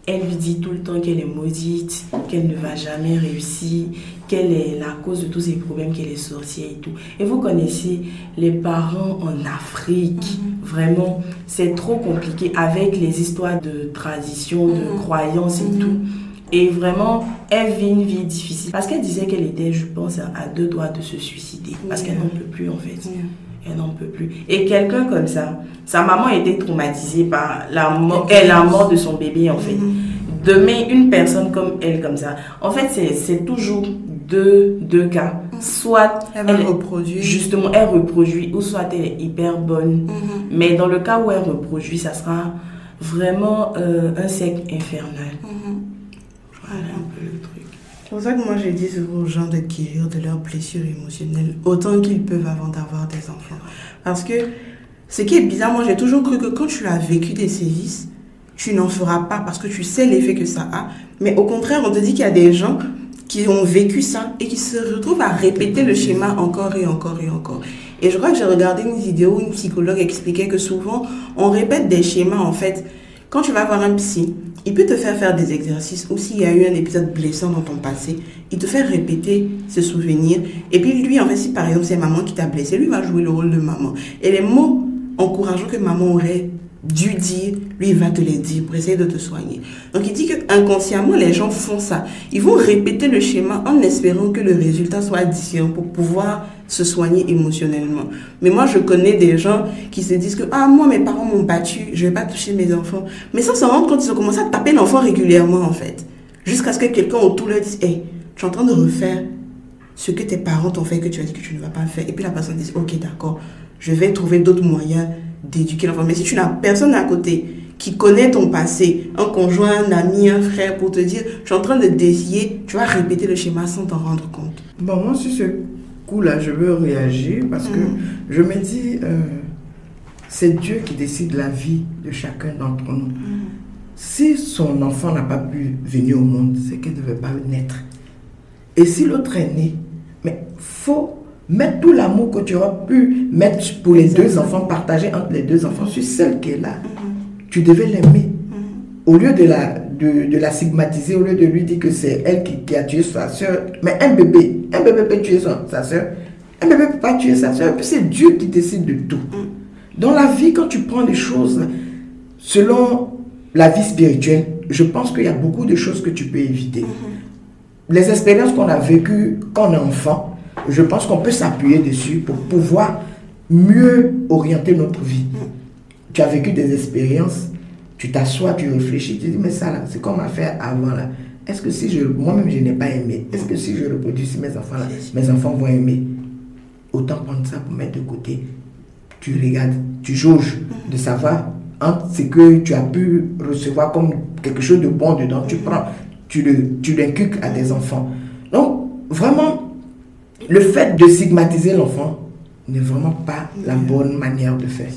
Elle lui dit tout le temps qu'elle est maudite, qu'elle ne va jamais réussir, qu'elle est la cause de tous ces problèmes, qu'elle est sorcière et tout. Et vous connaissez les parents en Afrique, mhm. vraiment, c'est trop compliqué avec les histoires de tradition, de mhm. croyances et tout. Et vraiment, elle vit une vie difficile. Parce qu'elle disait qu'elle était, je pense, à deux doigts de se suicider. Parce qu'elle n'en peut plus, en fait. Elle n'en peut plus. Et quelqu'un comme ça, sa maman était traumatisée par la mort, la mort de son bébé, en fait. Mm-hmm. Demain, une personne comme elle, comme ça, en fait, c'est toujours deux, deux cas. Mm-hmm. Soit elle, elle reproduit. Justement, elle reproduit, ou soit elle est hyper bonne. Mm-hmm. Mais dans le cas où elle reproduit, ça sera vraiment euh, un sec infernal. Voilà un peu le truc. C'est pour ça que moi j'ai dit aux gens de guérir de leurs blessures émotionnelles autant qu'ils peuvent avant d'avoir des enfants. Parce que ce qui est bizarre, moi j'ai toujours cru que quand tu as vécu des sévices, tu n'en feras pas parce que tu sais l'effet que ça a. Mais au contraire, on te dit qu'il y a des gens qui ont vécu ça et qui se retrouvent à répéter le schéma encore et encore et encore. Et je crois que j'ai regardé une vidéo où une psychologue expliquait que souvent on répète des schémas en fait. Quand tu vas voir un psy, il peut te faire faire des exercices ou s'il y a eu un épisode blessant dans ton passé, il te fait répéter ce souvenir. Et puis lui, en fait, si par exemple c'est maman qui t'a blessé, lui va jouer le rôle de maman. Et les mots encourageants que maman aurait dû dire, lui va te les dire pour essayer de te soigner. Donc il dit que inconsciemment les gens font ça. Ils vont répéter le schéma en espérant que le résultat soit différent pour pouvoir se soigner émotionnellement. Mais moi je connais des gens qui se disent que ah moi mes parents m'ont battu, je vais pas toucher mes enfants. Mais sans se rendre compte ils ont commencé à taper l'enfant régulièrement en fait, jusqu'à ce que quelqu'un autour leur dise hey tu es en train de refaire ce que tes parents t'ont fait que tu as dit que tu ne vas pas faire. Et puis la personne dit ok d'accord, je vais trouver d'autres moyens d'éduquer l'enfant. Mais si tu n'as personne à côté qui connaît ton passé, un conjoint, un ami, un frère, pour te dire, je suis en train de désier, tu vas répéter le schéma sans t'en rendre compte. Bon, moi, sur ce coup-là, je veux réagir parce que mm. je me dis, euh, c'est Dieu qui décide la vie de chacun d'entre nous. Mm. Si son enfant n'a pas pu venir au monde, c'est qu'elle ne devait pas naître. Et si l'autre est né, mais faut Mettre tout l'amour que tu auras pu mettre pour les deux enfants, partager entre les deux enfants sur celle qui est là. Mm-hmm. Tu devais l'aimer. Au lieu de la, de, la stigmatiser, au lieu de lui dire que c'est elle qui, a tué sa soeur. Mais un bébé, un bébé peut tuer sa soeur. Un bébé peut pas tuer sa soeur. C'est Dieu qui décide de tout. Dans la vie, quand tu prends les choses selon la vie spirituelle, je pense qu'il y a beaucoup de choses que tu peux éviter. Les expériences qu'on a vécues quand est enfant, je pense qu'on peut s'appuyer dessus pour pouvoir mieux orienter notre vie. Tu as vécu des expériences, tu t'assois, tu réfléchis, tu dis, mais ça là, c'est comme a fait avant là. Est-ce que si je, moi-même je n'ai pas aimé, est-ce que si je reproduis mes enfants là, mes enfants vont aimer Autant prendre ça pour mettre de côté. Tu regardes, tu jauges de savoir entre ce que tu as pu recevoir comme quelque chose de bon dedans, tu prends, tu le, tu l'inculques à des enfants. Donc, vraiment, le fait de stigmatiser l'enfant n'est vraiment pas la bonne manière de faire.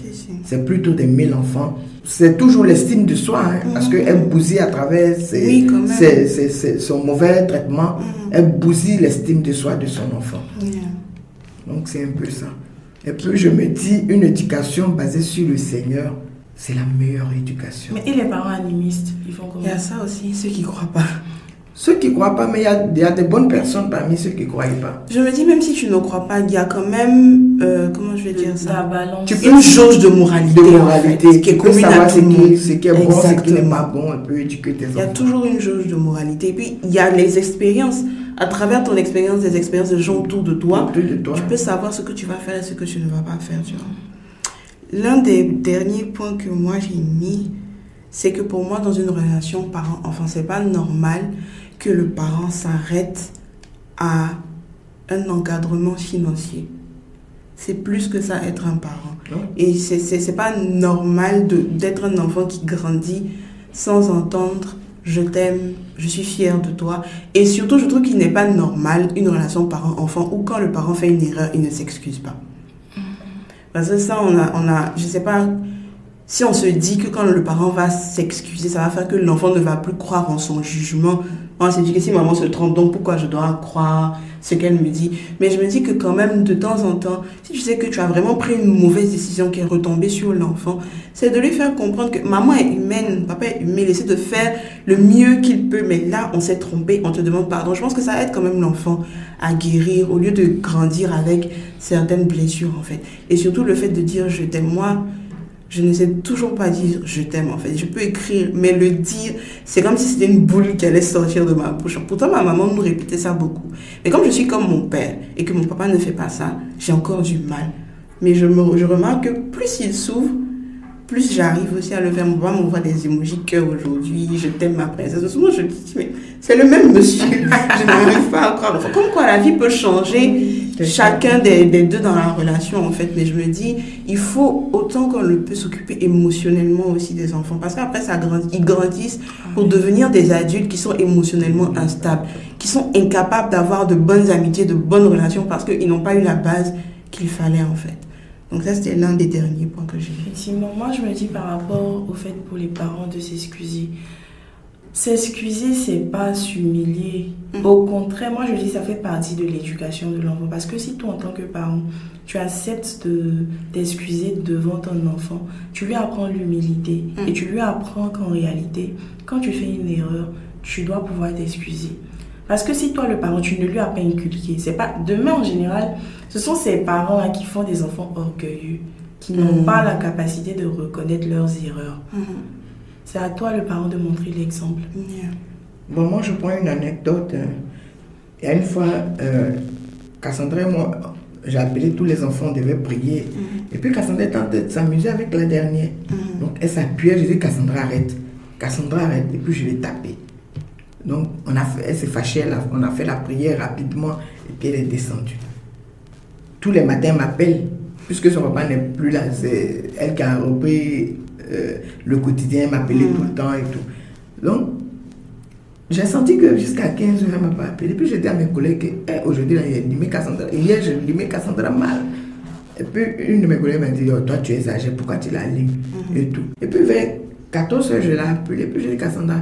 C'est plutôt d'aimer l'enfant. C'est toujours l'estime de soi, hein, parce qu'elle bousille à travers son mauvais traitement, mm-hmm. elle bousille l'estime de soi de son enfant. Donc c'est un peu ça. Et puis je me dis, une éducation basée sur le Seigneur, c'est la meilleure éducation. Mais et les parents animistes, ils font comment? Il y a ça aussi, ceux qui ne croient pas. Ceux qui ne croient pas, mais il y a, y a, des bonnes personnes parmi ceux qui ne croient pas. Je me dis, même si tu ne crois pas, il y a quand même, euh, comment je vais dire ça? balance. Tu peux une jauge de moralité. De moralité. En fait, qui est commune à tout le monde. Ce qui est bon, ce qui n'est pas bon, un peu éduquer tes enfants. Il y a toujours une jauge de moralité. Et puis, il y a les expériences. À travers ton expérience, des expériences de gens autour de toi, autour de toi. tu peux savoir ce que tu vas faire et ce que tu ne vas pas faire. L'un des derniers points que moi j'ai mis, c'est que pour moi, dans une relation parent-enfant, c'est pas normal que le parent s'arrête à un encadrement financier. C'est plus que ça être un parent. Et c'est n'est pas normal d'être un enfant qui grandit sans entendre je t'aime, je suis fier de toi. Et surtout, je trouve qu'il n'est pas normal une relation parent-enfant où quand le parent fait une erreur, il ne s'excuse pas. Mm-hmm. Parce que ça, on a, on a, je sais pas, si on se dit que quand le parent va s'excuser, ça va faire que l'enfant ne va plus croire en son jugement, on s'est dit que si maman se trompe, donc pourquoi je dois croire ce qu'elle me dit? Mais je me dis que quand même, de temps en temps, si tu sais que tu as vraiment pris une mauvaise décision qui est retombée sur l'enfant, c'est de lui faire comprendre que maman est humaine, papa est humain, essaie de faire le mieux qu'il peut. Mais là, on s'est trompé, on te demande pardon. Je pense que ça aide quand même l'enfant à guérir au lieu de grandir avec certaines blessures, en fait. Et surtout le fait de dire je t'aime, moi, je ne sais toujours pas dire je t'aime en fait. Je peux écrire, mais le dire, c'est comme si c'était une boule qui allait sortir de ma bouche. Pourtant, ma maman nous répétait ça beaucoup. Mais comme je suis comme mon père et que mon papa ne fait pas ça, j'ai encore du mal. Mais je, me, je remarque que plus il s'ouvre, plus j'arrive aussi à le faire. Mon papa m'envoie des émojis cœur aujourd'hui, je t'aime ma princesse. Souvent, je dis, mais c'est le même monsieur. [LAUGHS] je n'arrive pas à croire. Comme quoi la vie peut changer chacun des, des, deux dans la relation, en fait. Mais je me dis, il faut autant qu'on le peut s'occuper émotionnellement aussi des enfants. Parce qu'après, ça grandit, ils grandissent pour devenir des adultes qui sont émotionnellement instables, qui sont incapables d'avoir de bonnes amitiés, de bonnes relations parce qu'ils n'ont pas eu la base qu'il fallait, en fait. Donc ça, c'était l'un des derniers points que j'ai. Effectivement, moi, je me dis par rapport au fait pour les parents de s'excuser. S'excuser, c'est pas s'humilier. Mm. Au contraire, moi, je dis ça fait partie de l'éducation de l'enfant. Parce que si toi, en tant que parent, tu acceptes de t'excuser devant ton enfant, tu lui apprends l'humilité Mm. et tu lui apprends qu'en réalité, quand tu fais une erreur, tu dois pouvoir t'excuser. Parce que si toi, le parent, tu ne lui as pas inculqué, c'est pas. Demain, en général, ce sont ces parents-là qui font des enfants orgueilleux, qui n'ont Mm. pas la capacité de reconnaître leurs erreurs. Mhm. C'est à toi, le parent, de montrer l'exemple. Yeah. Bon, moi, je prends une anecdote. hein. Il y a une fois, euh, Cassandra et moi, j'ai appelé tous les enfants, on devait prier. Et puis Cassandra était en train de s'amuser avec la dernière. Mhm. Donc elle s'appuyait, je dis Cassandra arrête. Cassandra arrête. Et puis je l'ai tapé. Donc on a fait, elle s'est fâchée, on a fait la prière rapidement et puis elle est descendue. Tous les matins, elle m'appelle, puisque son papa n'est plus là, c'est elle qui a repris euh, le quotidien, elle m'appelait tout le temps et tout. Donc j'ai senti que jusqu'à 15 heures, elle m'a pas appelé. Puis j'ai dit à mes collègues que Eh, aujourd'hui, il y a limé Cassandra. Hier, j'ai limé Cassandra mal. Et puis une de mes collègues m'a dit, oh, toi tu exagères, pourquoi tu la limes et tout. Et puis vers 14 heures, je l'ai appelé, puis j'ai dit, Cassandra,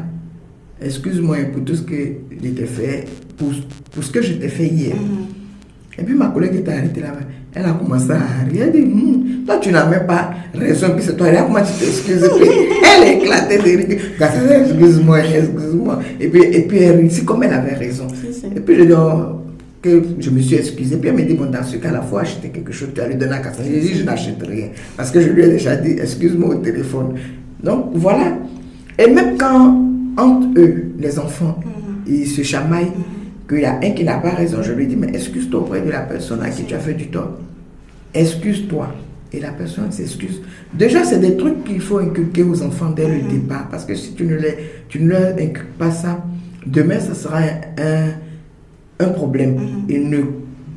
excuse-moi pour tout ce que je t'ai fait, pour, pour ce que je t'ai fait hier. Mhm. Et puis ma collègue était arrêtée là-bas. Elle a commencé à rire. Elle a dit, toi tu n'as même pas raison, puis c'est toi, regarde comment tu t'excuses. [LAUGHS] Elle éclatait de rire. Excuse-moi, excuse-moi. Et puis, et puis elle réussit comme elle avait raison. Si. Et puis je dis, oh, que je me suis excusé. Puis elle me dit, bon, dans ce cas, la fois, acheter quelque chose, tu as lui donner à Cassandra. J'ai dit, je n'achète rien. Parce que je lui ai déjà dit, excuse-moi au téléphone. Donc voilà. Et même quand, entre eux, les enfants, ils se chamaillent, qu'il y a un qui n'a pas raison, je lui dis, mais excuse-toi auprès de la personne à qui tu as fait du tort. Excuse-toi. Et la personne s'excuse. Déjà, c'est des trucs qu'il faut inculquer aux enfants dès le départ. Parce que si tu ne, les, tu ne leur inculques pas ça, demain, ça sera un, un problème. Ils ne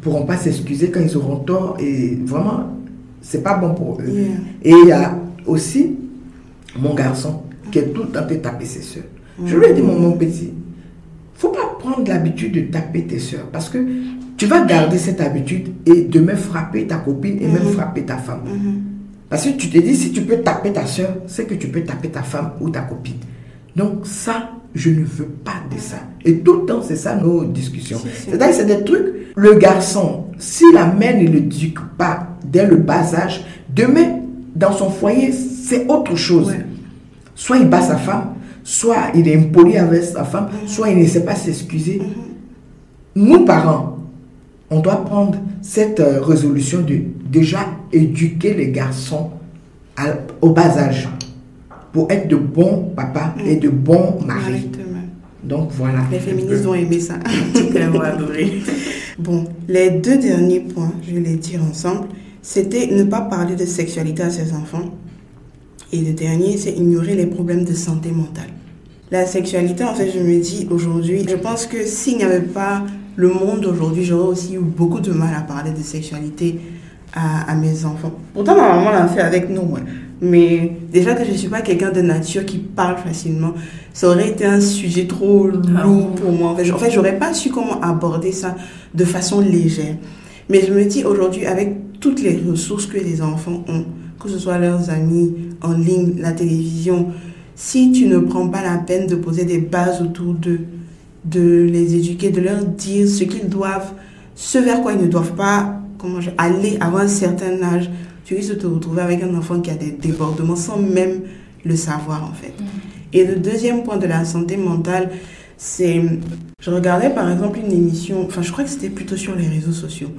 pourront pas s'excuser quand ils auront tort. Et vraiment, c'est pas bon pour eux. Yeah. Et il y a aussi mon garçon qui est tout le temps de taper ses soeurs. Je lui ai dit, mon, mon petit, faut pas prendre l'habitude de taper tes soeurs parce que tu vas garder cette habitude et demain frapper ta copine et même frapper ta femme. Mhm. Parce que tu te dis, si tu peux taper ta soeur, c'est que tu peux taper ta femme ou ta copine. Donc ça, je ne veux pas de ça. Et tout le temps, c'est ça nos discussions. Si, si. C'est-à-dire, c'est des trucs, le garçon, si la mère ne le dit pas dès le bas âge, demain, dans son foyer, c'est autre chose. Ouais. Soit il bat sa femme, soit il est impoli avec sa femme, soit il ne sait pas s'excuser. Nous, parents, on doit prendre cette euh, résolution de déjà éduquer les garçons à- au bas âge pour être de bons papas et de bons maris. Donc voilà. Les féministes vont aimer ça. [LAUGHS] Bon, les deux derniers points, je vais les dire ensemble, c'était ne pas parler de sexualité à ses enfants. Et le dernier, c'est ignorer les problèmes de santé mentale. La sexualité, en fait, je me dis aujourd'hui, je pense que s'il n'y avait pas le monde d'aujourd'hui, j'aurais aussi eu beaucoup de mal à parler de sexualité à, à mes enfants. Pourtant, ma maman l'a fait avec nous, ouais. mais déjà que je ne suis pas quelqu'un de nature qui parle facilement, ça aurait été un sujet trop lourd pour moi. En fait, en fait j'aurais pas su comment aborder ça de façon légère. Mais je me dis aujourd'hui, avec toutes les ressources que les enfants ont, que ce soit leurs amis en ligne, la télévision, si tu ne prends pas la peine de poser des bases autour d'eux, de les éduquer, de leur dire ce qu'ils doivent, ce vers quoi ils ne doivent pas comment je- aller avant un certain âge, tu risques de te retrouver avec un enfant qui a des débordements sans même le savoir en fait. Et le deuxième point de la santé mentale, C'est, je regardais par exemple une émission, enfin je crois que c'était plutôt sur les réseaux sociaux,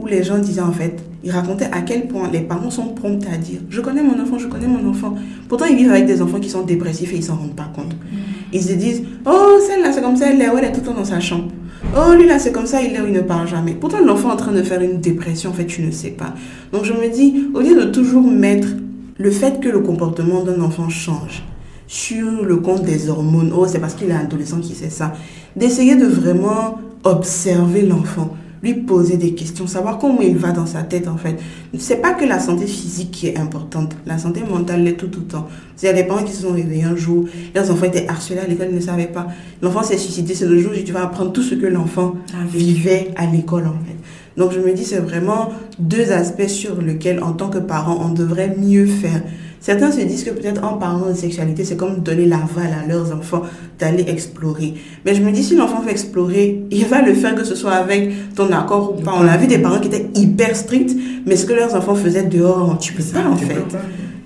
où les gens disaient en fait, ils racontaient à quel point les parents sont prompts à dire, je connais mon enfant, je connais mon enfant. Pourtant ils vivent avec des enfants qui sont dépressifs et ils s'en rendent pas compte. Mm. Ils se disent, oh celle-là c'est comme ça, elle est, elle est tout le temps dans sa chambre. Oh, lui là, c'est comme ça, il est où il ne parle jamais. Pourtant, l'enfant est en train de faire une dépression, en fait, tu ne sais pas. Donc, je me dis, au lieu de toujours mettre le fait que le comportement d'un enfant change sur le compte des hormones, oh, c'est parce qu'il est adolescent qui sait ça, d'essayer de vraiment observer l'enfant lui poser des questions, savoir comment il va dans sa tête en fait. C'est pas que la santé physique qui est importante, la santé mentale l'est tout, temps. Il y a des parents qui se sont réveillés un jour, leurs enfants étaient harcelés à l'école, ils ne savaient pas. L'enfant s'est suicidé, c'est le jour où tu vas apprendre tout ce que l'enfant vivait à l'école en fait. Donc je me dis c'est vraiment deux aspects sur lesquels en tant que parent on devrait mieux faire. Certains se disent que peut-être en parlant de sexualité, c'est comme donner l'aval à leurs enfants d'aller explorer. Mais je me dis, si l'enfant veut explorer, il va le faire que ce soit avec ton accord ou pas. On a vu des parents qui étaient hyper stricts, mais ce que leurs enfants faisaient dehors, tu peux pas en fait.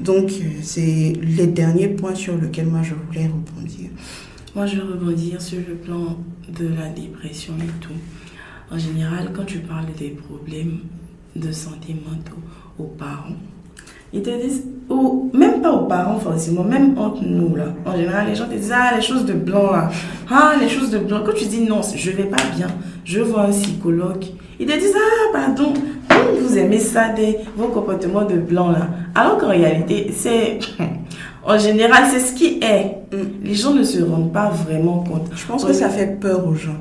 Donc, euh, c'est les derniers points sur lesquels moi je voulais rebondir. Moi, je veux rebondir sur le plan de la dépression et tout. En général, quand tu parles des problèmes de santé mentale aux parents, ils te disent, ou même pas aux parents forcément, même entre nous là. En général, les gens te disent, ah, les choses de blanc là. Ah, les choses de blanc. Quand tu dis non, je vais pas bien, je vois un psychologue. Ils te disent, ah, pardon, vous aimez ça, des, vos comportements de blanc là. Alors qu'en réalité, c'est. [LAUGHS] En général, c'est ce qui est. Mm. Les gens ne se rendent pas vraiment compte. Je pense que ça fait peur aux gens.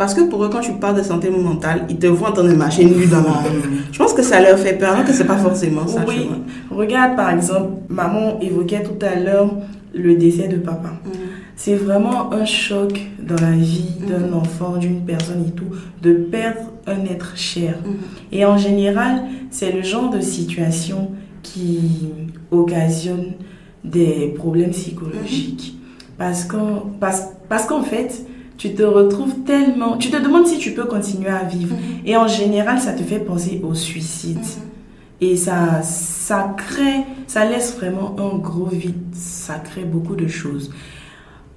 Parce que pour eux, quand tu parles de santé mentale, ils te voient en train de marcher nu dans la rue. Je pense que ça leur fait peur, alors que c'est pas forcément ça. Oui. Regarde, par exemple, maman évoquait tout à l'heure le décès de papa. Mm. C'est vraiment un choc dans la vie d'un mm. enfant, d'une personne et tout, de perdre un être cher. Mm. Et en général, c'est le genre de situation qui occasionne des problèmes psychologiques. Parce qu'en parce, parce qu'en fait, tu te retrouves tellement... Tu te demandes si tu peux continuer à vivre. Mm-hmm. Et en général, ça te fait penser au suicide. Mm-hmm. Et ça, ça crée, ça laisse vraiment un gros vide. Ça crée beaucoup de choses.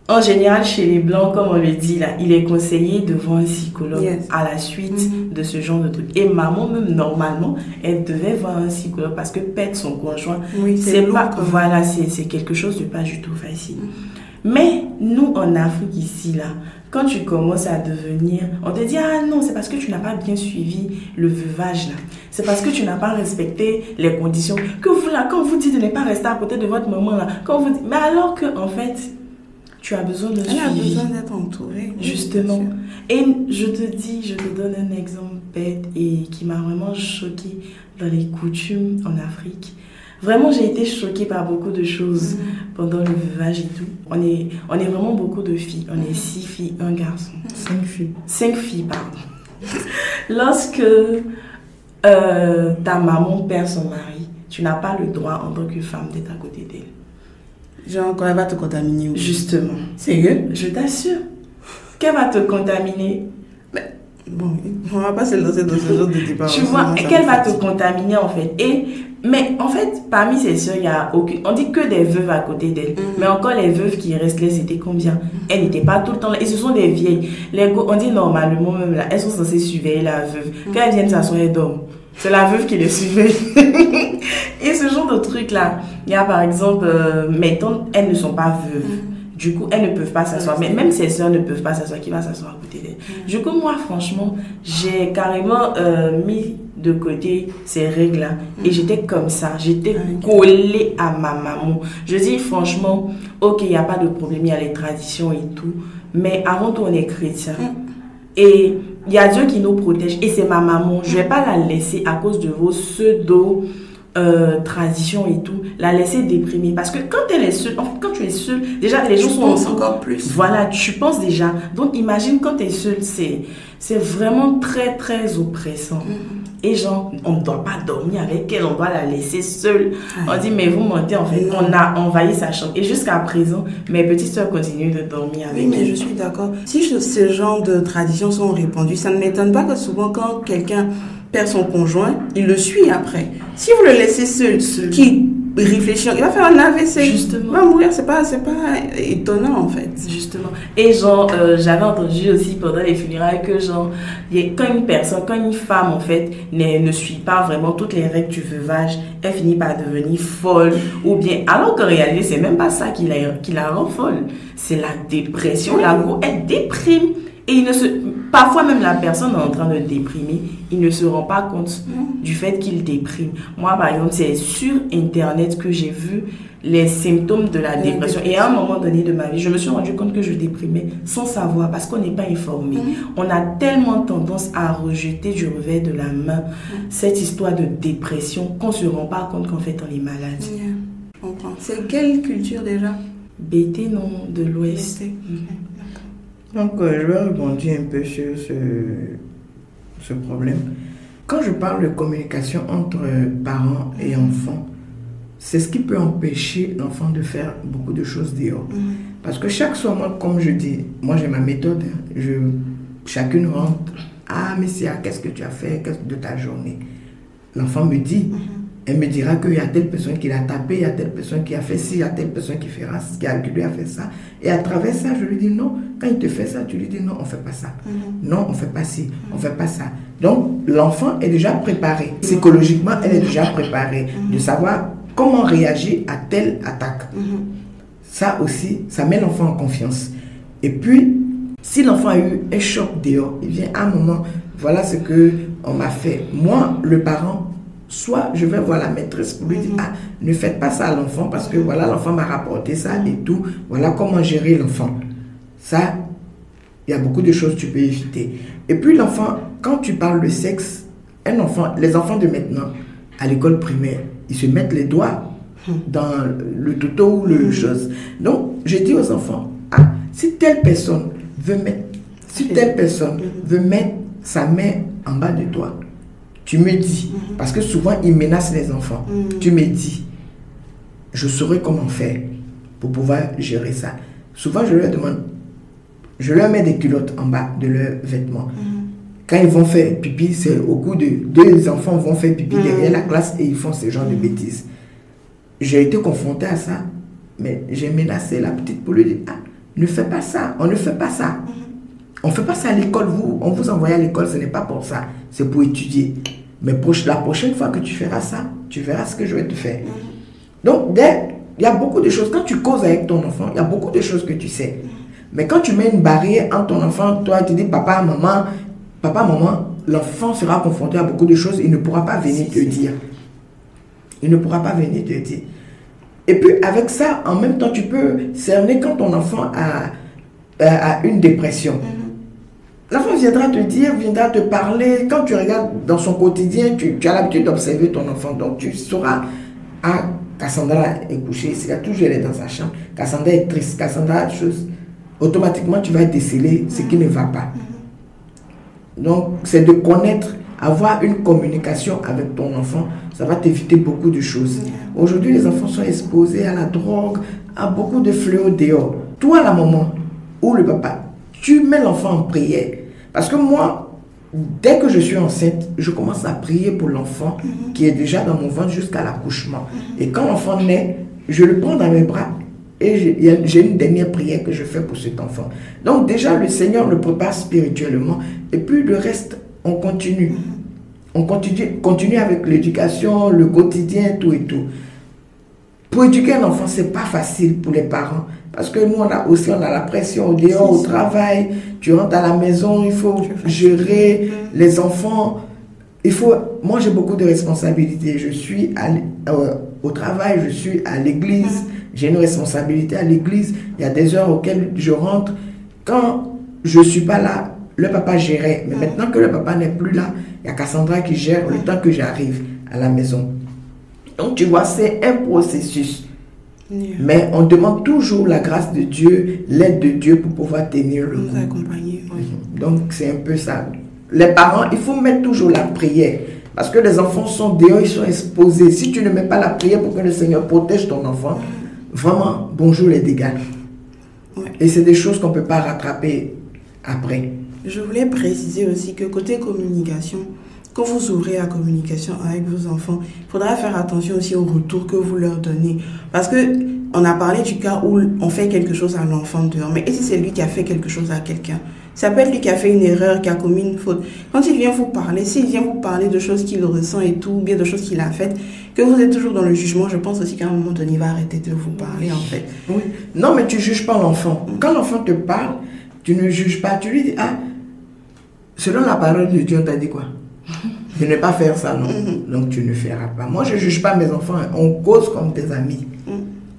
En général, chez les Blancs, comme on le dit là, il est conseillé de voir un psychologue à la suite mm-hmm. de ce genre de truc. Et maman, même normalement, elle devait voir un psychologue parce que perdre son conjoint, c'est pas, voilà, c'est quelque chose de pas du tout facile. Mais nous, en Afrique, ici, là, quand tu commences à devenir, on te dit, ah non, c'est parce que tu n'as pas bien suivi le veuvage là. C'est parce que tu n'as pas respecté les conditions. Que vous là, quand vous dites de ne pas rester à côté de votre maman là, quand vous mais alors que en fait, tu as besoin de Elle a besoin d'être entourée. Justement. Et je te dis, je te donne un exemple bête et qui m'a vraiment choqué dans les coutumes en Afrique. Vraiment, j'ai été choquée par beaucoup de choses mm. pendant le veuvage et tout. On est, on est vraiment beaucoup de filles. On est six filles, un garçon. Cinq filles. Cinq filles, pardon. [LAUGHS] Lorsque euh, ta maman perd son mari, tu n'as pas le droit en tant que femme d'être à côté d'elle. Genre, quand elle va te contaminer. Justement. Sérieux? Je t'assure. Qu'elle va te contaminer. Bon, on va pas se lancer dans ce genre de débat. Tu vois, qu'elle va te contaminer en fait. Et mais en fait, parmi ces soeurs, il y a aucune... On dit que des veuves à côté d'elle. Mm. Mais encore, les veuves qui restent là, c'était combien? Elles n'étaient pas tout le temps là. Et ce sont des vieilles. Les On dit normalement, même là, elles sont censées surveiller la veuve. Mm. Quand elles viennent s'asseoir, elles dorment. C'est la veuve qui les surveille. [LAUGHS] et ce genre de truc-là, il y a par exemple, euh, mes tantes, elles ne sont pas veuves. Mm. Du coup, elles ne peuvent pas s'asseoir. Mais même ses soeurs ne peuvent pas s'asseoir. Qui va s'asseoir à côté d'elle Du coup, moi, franchement, j'ai carrément euh, mis de côté ces règles-là. Et mm. j'étais comme ça. J'étais ah, collée à ma maman. Je dis franchement, ok, il n'y a pas de problème, il y a les traditions et tout. Mais avant tout, on est chrétien. Mm. Et il y a Dieu qui nous protège. Et c'est ma maman. Je ne vais pas la laisser à cause de vos pseudo euh, tradition et tout, la laisser déprimer. Parce que quand elle est seule, quand tu es seule, déjà les gens sont encore plus. Voilà, tu penses déjà. Donc imagine quand tu es seule, c'est, c'est vraiment très très oppressant. Mm-hmm. Et genre, on ne doit pas dormir avec elle, on doit la laisser seule. On dit, mais vous mentez, en fait, on a envahi sa chambre. Et jusqu'à présent, mes petites soeurs continuent de dormir avec oui, mais je suis d'accord. Si ce genre de traditions sont répandues, ça ne m'étonne pas que souvent quand quelqu'un perd son conjoint, il le suit après. Si vous le laissez seul, qui réfléchir. Il va faire un AVC. Justement. Il va mourir. C'est pas, c'est pas étonnant en fait. Justement. Et genre, euh, j'avais entendu aussi pendant les funérailles que genre, quand une personne, quand une femme en fait ne, ne suit pas vraiment toutes les règles du veuvage, elle finit par devenir folle. Ou bien, alors qu'en réalité, c'est même pas ça qui la, qui la rend folle. C'est la dépression. La elle déprime. Et il ne se, parfois même la personne est en train de déprimer, il ne se rend pas compte du fait qu'il déprime. Moi, par exemple, c'est sur Internet que j'ai vu les symptômes de la La dépression. Et à un moment donné de ma vie, je me suis rendu compte que je déprimais sans savoir parce qu'on n'est pas informé. On a tellement tendance à rejeter du revers de la main cette histoire de dépression qu'on se rend pas compte qu'en fait on est malade. Yeah. C'est quelle culture déjà? BT non de l'Ouest. Donc, euh, je vais rebondir un peu sur ce, ce problème. Quand je parle de communication entre parents et enfants, c'est ce qui peut empêcher l'enfant de faire beaucoup de choses dehors. Parce que chaque soir, moi, comme je dis, moi j'ai ma méthode. hein. Je, chacune rentre. Ah, Messia, qu'est-ce que tu as fait qu'est-ce de ta journée? L'enfant me dit. Elle me dira qu'il y a telle personne qui l'a tapé, il y a telle personne qui a fait ci, il y a telle personne qui, fera, qui, a, qui lui a fait ça. Et à travers ça, je lui dis non. Quand il te fait ça, tu lui dis non, on ne fait pas ça. Non, on ne fait pas ci, on ne fait pas ça. Donc, l'enfant est déjà préparé. Psychologiquement, elle est déjà préparée de savoir comment réagir à telle attaque. Ça aussi, ça met l'enfant en confiance. Et puis, si l'enfant a eu un choc dehors, il vient à un moment, voilà ce que on m'a fait. Moi, le parent, soit je vais voir la maîtresse pour lui dire, ah, ne faites pas ça à l'enfant parce que voilà, l'enfant m'a rapporté ça et tout. Voilà comment gérer l'enfant. Ça, il y a beaucoup de choses que tu peux éviter. Et puis l'enfant, quand tu parles de sexe, un enfant, les enfants de maintenant, à l'école primaire, ils se mettent les doigts dans le toto ou le chose. Donc, je dis aux enfants, ah, si telle personne veut mettre, si telle personne veut mettre sa main en bas de toi, tu me dis, parce que souvent ils menacent les enfants, tu me dis, je saurai comment faire pour pouvoir gérer ça. Souvent, je leur demande, je leur mets des culottes en bas de leurs vêtements. Quand ils vont faire pipi, c'est au coup de deux enfants vont faire pipi derrière la classe et ils font ce genre de bêtises. J'ai été confronté à ça, mais j'ai menacé la petite pour lui dire, ah, ne fais pas ça, on ne fait pas ça. On ne fait pas ça à l'école, vous, on vous envoie à l'école, ce n'est pas pour ça, c'est pour étudier. Mais la prochaine fois que tu feras ça, tu verras ce que je vais te faire. Donc, dès- il y a beaucoup de choses. Quand tu causes avec ton enfant, il y a beaucoup de choses que tu sais. Mais quand tu mets une barrière entre ton enfant, toi, tu dis papa, maman, papa, maman, l'enfant sera confronté à beaucoup de choses, il ne pourra pas venir te dire. Il ne pourra pas venir te dire. Et puis, avec ça, en même temps, tu peux cerner quand ton enfant a, a- a une dépression. L'enfant viendra te dire, viendra te parler. Quand tu regardes dans son quotidien, tu, as l'habitude d'observer ton enfant. Donc tu sauras, ah, Cassandra est couchée, c'est toujours elle est dans sa chambre. Cassandra est triste, Cassandra chose. Automatiquement, tu vas déceler ce qui ne va pas. Donc, c'est de connaître, avoir une communication avec ton enfant. Ça va t'éviter beaucoup de choses. Aujourd'hui, les enfants sont exposés à la drogue, à beaucoup de fléaux dehors. Toi, la maman ou le papa, tu mets l'enfant en prière. Parce que moi, dès que je suis enceinte, je commence à prier pour l'enfant qui est déjà dans mon ventre jusqu'à l'accouchement. Et quand l'enfant naît, je le prends dans mes bras et j'ai- une dernière prière que je fais pour cet enfant. Donc déjà, le Seigneur le prépare spirituellement. Et puis le reste, on continue. On continue, continue avec l'éducation, le quotidien, tout et tout. Pour éduquer un enfant, c'est pas facile pour les parents. Parce que nous, on a aussi on a la pression au dehors, au travail. Tu rentres à la maison, il faut gérer les enfants. Il faut, moi, j'ai beaucoup de responsabilités. Je suis à euh, au travail, je suis à l'église. J'ai une responsabilité à l'église. Il y a des heures auxquelles je rentre. Quand je ne suis pas là, le papa gérait. Mais maintenant que le papa n'est plus là, il y a Cassandra qui gère le temps que j'arrive à la maison. Donc, tu vois, c'est un processus. Yeah. Mais on demande toujours la grâce de Dieu, l'aide de Dieu pour pouvoir tenir le Nous accompagner, oui. Donc c'est un peu ça. Les parents, il faut mettre toujours la prière. Parce que les enfants sont dehors, ils sont exposés. Si tu ne mets pas la prière pour que le Seigneur protège ton enfant, vraiment, bonjour les dégâts. Ouais. Et c'est des choses qu'on ne peut pas rattraper après. Je voulais préciser aussi que côté communication, quand vous ouvrez la communication avec vos enfants, il faudra faire attention aussi au retour que vous leur donnez. Parce que on a parlé du cas où on fait quelque chose à l'enfant dehors, mais si c'est lui qui a fait quelque chose à quelqu'un? Ça peut être lui qui a fait une erreur, qui a commis une faute. Quand il vient vous parler, s'il vient vous parler de choses qu'il ressent et tout, bien de choses qu'il a faites, que vous êtes toujours dans le jugement, je pense aussi qu'à un moment donné, il va arrêter de vous parler en fait. Oui. Non, mais tu juges pas l'enfant. Quand l'enfant te parle, tu ne juges pas. Tu lui dis, ah, selon la parole de Dieu, on t'a dit quoi? De ne pas faire ça, non. Mm-hmm. Donc tu ne feras pas. Moi, je ne juge pas mes enfants. On cause comme des amis. Mm.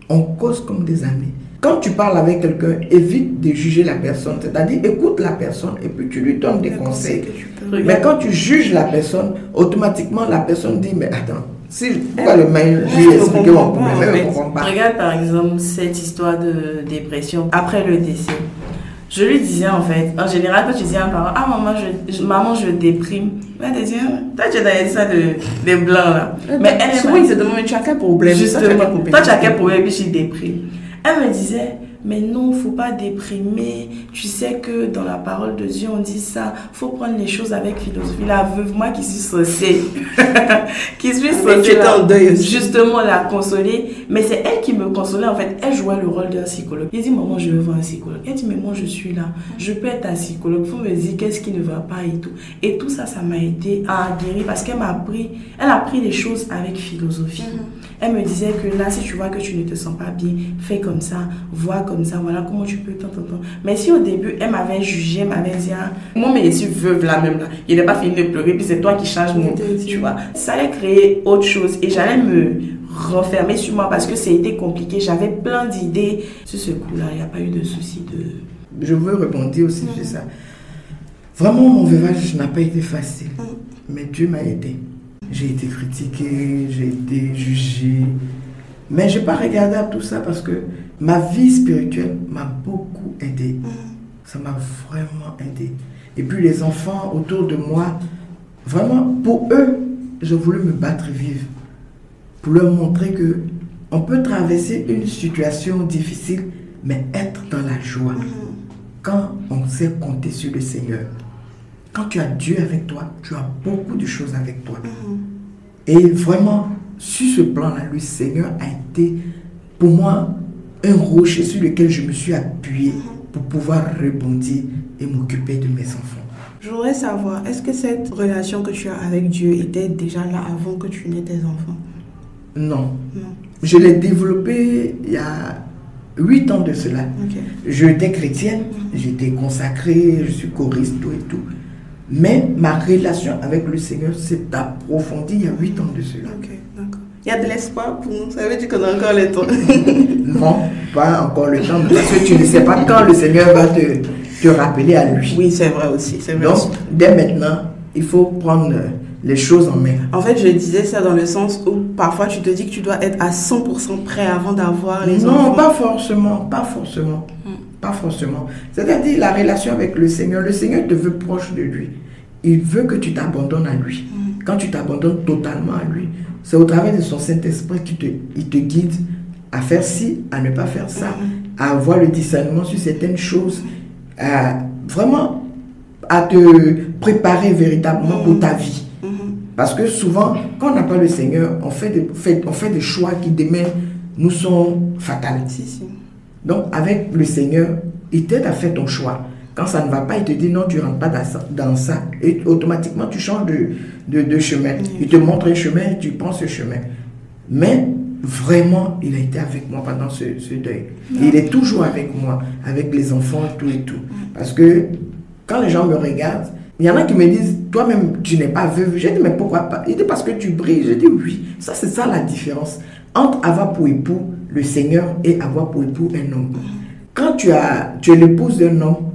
On cause comme des amis. Quand tu parles avec quelqu'un, évite de juger la personne. C'est-à-dire, écoute la personne et puis tu lui donnes des conseils. Mais quand tu juges la personne, automatiquement la personne dit, mais attends, si pourquoi le mail lui expliquer mon problème, Regarde par exemple cette histoire de dépression après le décès. Je lui disais en fait, en général, quand tu dis à un parent, ah maman, je, maman, je déprime, elle te dit, toi tu as dit ça de, de blanc là. Mais elle, souvent ils se demandent, mais tu as quel problème? Justement, toi tu as quel problème, puis je déprime. Elle me disait, mais non, faut pas déprimer. Tu sais que dans la parole de Dieu, on dit ça. Faut prendre les choses avec philosophie. La veuve, moi qui suis saucée, [LAUGHS] qui suis en deuil justement la consoler. Mais c'est elle qui me consolait. En fait, elle jouait le rôle d'un psychologue. Il dit, maman, je veux voir un psychologue. Elle dit, mais moi, je suis là. Je peux être un psychologue. Faut me dire qu'est-ce qui ne va pas et tout. Et tout ça, ça m'a aidé à guérir parce qu'elle m'a appris, elle a pris les choses avec philosophie. Mm-hmm. Elle me disait que là, si tu vois que tu ne te sens pas bien, fais comme ça, vois comme ça, voilà comment tu peux, tant, tant, tant. Mais si au début, elle m'avait jugé, elle m'avait dit, ah, moi, mais je suis veuve là même là, il n'est pas fini de pleurer, puis c'est toi qui changes mon, tu vois. Ça allait créer autre chose et j'allais me refermer sur moi parce que c'était compliqué. J'avais plein d'idées. Sur ce coup-là, il n'y a pas eu de souci de... Je veux rebondir aussi sur ça. Vraiment, mon veuvage n'a pas été facile, mm. mais Dieu m'a aidé. J'ai été critiqué, j'ai été jugé. Mais je n'ai pas regardé à tout ça parce que ma vie spirituelle m'a beaucoup aidé. Mm. Ça m'a vraiment aidé. Et puis les enfants autour de moi, vraiment, pour eux, je voulais me battre vive. Pour leur montrer que on peut traverser une situation difficile, mais être dans la joie. Mm. Quand on sait compter sur le Seigneur. Quand tu as Dieu avec toi, tu as beaucoup de choses avec toi. Mhm. Et vraiment, sur ce plan-là, le Seigneur a été pour moi un rocher sur lequel je me suis appuyé mhm. pour pouvoir rebondir et m'occuper de mes enfants. Je voudrais savoir, est-ce que cette relation que tu as avec Dieu était déjà là avant que tu n'aies tes enfants? Non. non. Je l'ai développée il y a huit ans de cela. J'étais chrétienne, mhm. j'étais consacrée, je suis choriste, tout et tout. Mais ma relation avec le Seigneur s'est approfondie il y a huit ans de cela. Il y a de l'espoir pour nous. Ça veut dire qu'on a encore le temps. [LAUGHS] non, pas encore le temps, parce que tu ne sais pas quand le Seigneur va te, te rappeler à lui. Oui, c'est vrai aussi. Vrai Donc, dès maintenant, il faut prendre les choses en main. En fait, je disais ça dans le sens où parfois tu te dis que tu dois être à 100% prêt avant d'avoir les enfants. Non, pas forcément, pas forcément. Pas forcément. C'est-à-dire la relation avec le Seigneur. Le Seigneur te veut proche de lui. Il veut que tu t'abandonnes à lui. Mm. Quand tu t'abandonnes totalement à lui, c'est au travers de son Saint-Esprit qu'il te, il te guide à faire ci, à ne pas faire ça, mm. à avoir le discernement sur certaines choses, à vraiment à te préparer véritablement pour ta vie. Mm-hmm. Parce que souvent, quand on n'a pas le Seigneur, on fait des, on fait des choix qui demain nous sont fatals. Donc, avec le Seigneur, il t'aide à faire ton choix. Quand ça ne va pas, il te dit non, tu ne rentres pas dans ça. Et automatiquement, tu changes de, de, chemin. Il te montre un chemin tu prends ce chemin. Mais vraiment, il a été avec moi pendant ce, deuil. il est toujours avec moi, avec les enfants, tout et tout. Parce que quand les gens me regardent, il y en a qui me disent, toi-même, tu n'es pas veuve. J'ai dit, mais pourquoi pas? Il dit, parce que tu brilles. J'ai dit, oui. Ça, c'est ça la différence entre avoir pour époux le Seigneur et avoir pour époux un homme. Quand tu, as, tu es l'épouse d'un homme,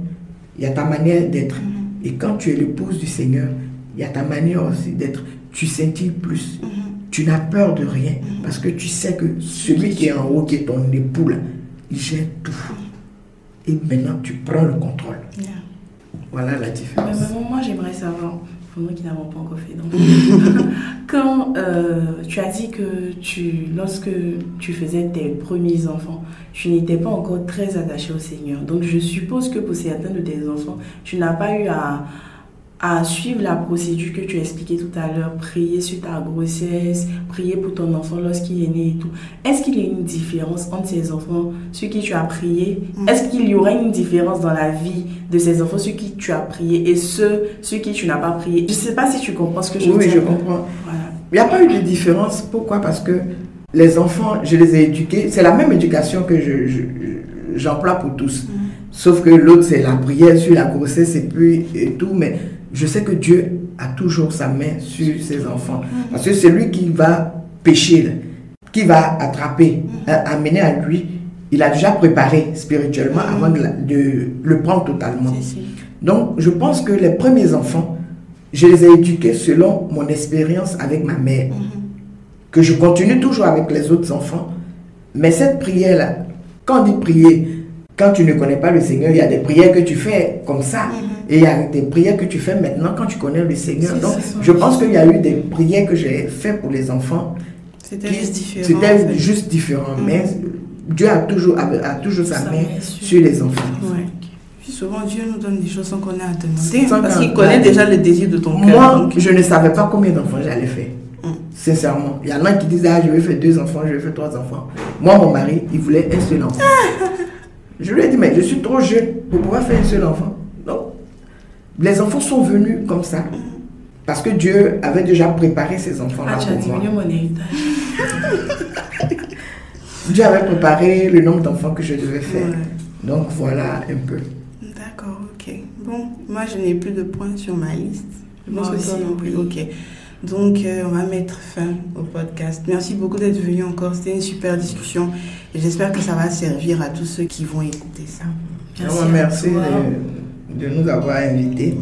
il y a ta manière d'être. Mm-hmm. Et quand tu es l'épouse du Seigneur, il y a ta manière aussi d'être. Tu sentis plus? Mm-hmm. Tu n'as peur de rien mm-hmm. parce que tu sais que celui qui est en haut, qui est ton époux, là, il gère tout. Et maintenant, tu prends le contrôle. Voilà la différence. moi, j'aimerais savoir, pour qui pas encore fait [LAUGHS] quand euh, tu as dit que tu, lorsque tu faisais tes premiers enfants, tu n'étais pas encore très attaché au Seigneur. Donc je suppose que pour certains de tes enfants, tu n'as pas eu à, à suivre la procédure que tu as expliquée tout à l'heure, prier sur ta grossesse, prier pour ton enfant lorsqu'il est né et tout, est-ce qu'il y a une différence entre ces enfants sur qui tu as prié Mm. Est-ce qu'il y aura une différence dans la vie de ces enfants sur qui tu as prié et ceux sur qui tu n'as pas prié Je ne sais pas si tu comprends ce que je Oui, veux oui, dire. je comprends. Voilà. Il n'y a pas eu de différence. Pourquoi? Parce que les enfants, je les ai éduqués. C'est la même éducation que je- je- j'emploie pour tous. Sauf que l'autre, c'est la prière sur la grossesse et puis et tout. Mais je sais que Dieu a toujours sa main sur ses enfants. Parce que c'est lui qui va pécher, qui va attraper, hein, amener à lui. Il a déjà préparé spirituellement avant de, le prendre totalement. Donc, je pense que les premiers enfants, je les ai éduqués selon mon expérience avec ma mère, Mhm. que je continue toujours avec les autres enfants. Mais cette prière-là, quand on dit prier, quand tu ne connais pas le Seigneur, il y a des prières que tu fais comme ça. Mhm. Et il y a des prières que tu fais maintenant quand tu connais le Seigneur. Donc, je pense qu'il y a eu des prières que j'ai faites pour les enfants. C'était juste différent. C'était en fait. juste différent. Mhm. Mais Dieu a toujours, a, a toujours sa main sur- sur les enfants. Ouais. Puis souvent, Dieu nous donne des choses sans qu'on ait à demander. Sans parce qu'on- qu'il connaît déjà le désir de ton cœur. Moi, donc- je ne savais pas combien d'enfants j'allais faire. Mm. Sincèrement. Il y en a qui disent, ah, je vais faire deux enfants, je vais faire trois enfants. Moi, mon mari, il voulait un seul enfant. [LAUGHS] je lui ai dit, mais je suis trop jeune pour pouvoir faire un seul enfant. Les enfants sont venus comme ça. Parce que Dieu avait déjà préparé ces enfants-là Ah, tu as moi. diminué mon héritage. [LAUGHS] Dieu avait préparé le nombre d'enfants que je devais faire. Ouais. Donc, voilà un peu. D'accord, ok. Bon, moi, je n'ai plus de points sur ma liste. Je pense Moi que toi aussi, non plus. oui. Ok. Donc, euh, on va mettre fin au podcast. Merci beaucoup d'être venu encore. C'était une super discussion. Et j'espère que ça va servir à tous ceux qui vont écouter ça. À merci toi. De, nous avoir invités.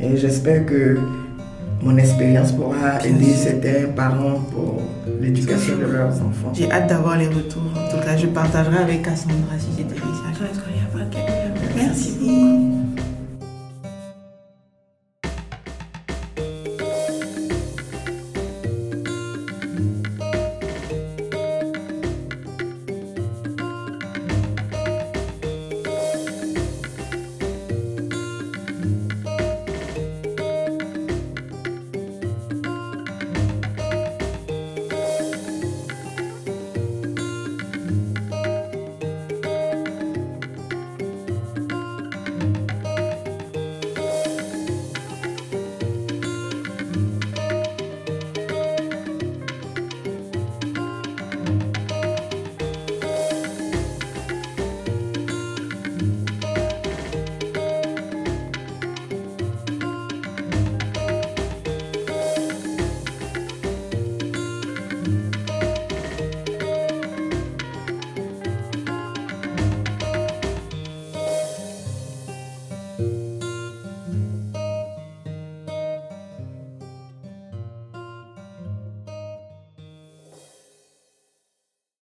Et j'espère que mon expérience pourra aider certains parents pour l'éducation de leurs enfants. J'ai hâte d'avoir les retours. En tout cas, je partagerai avec Cassandra si j'ai des messages. De- Merci.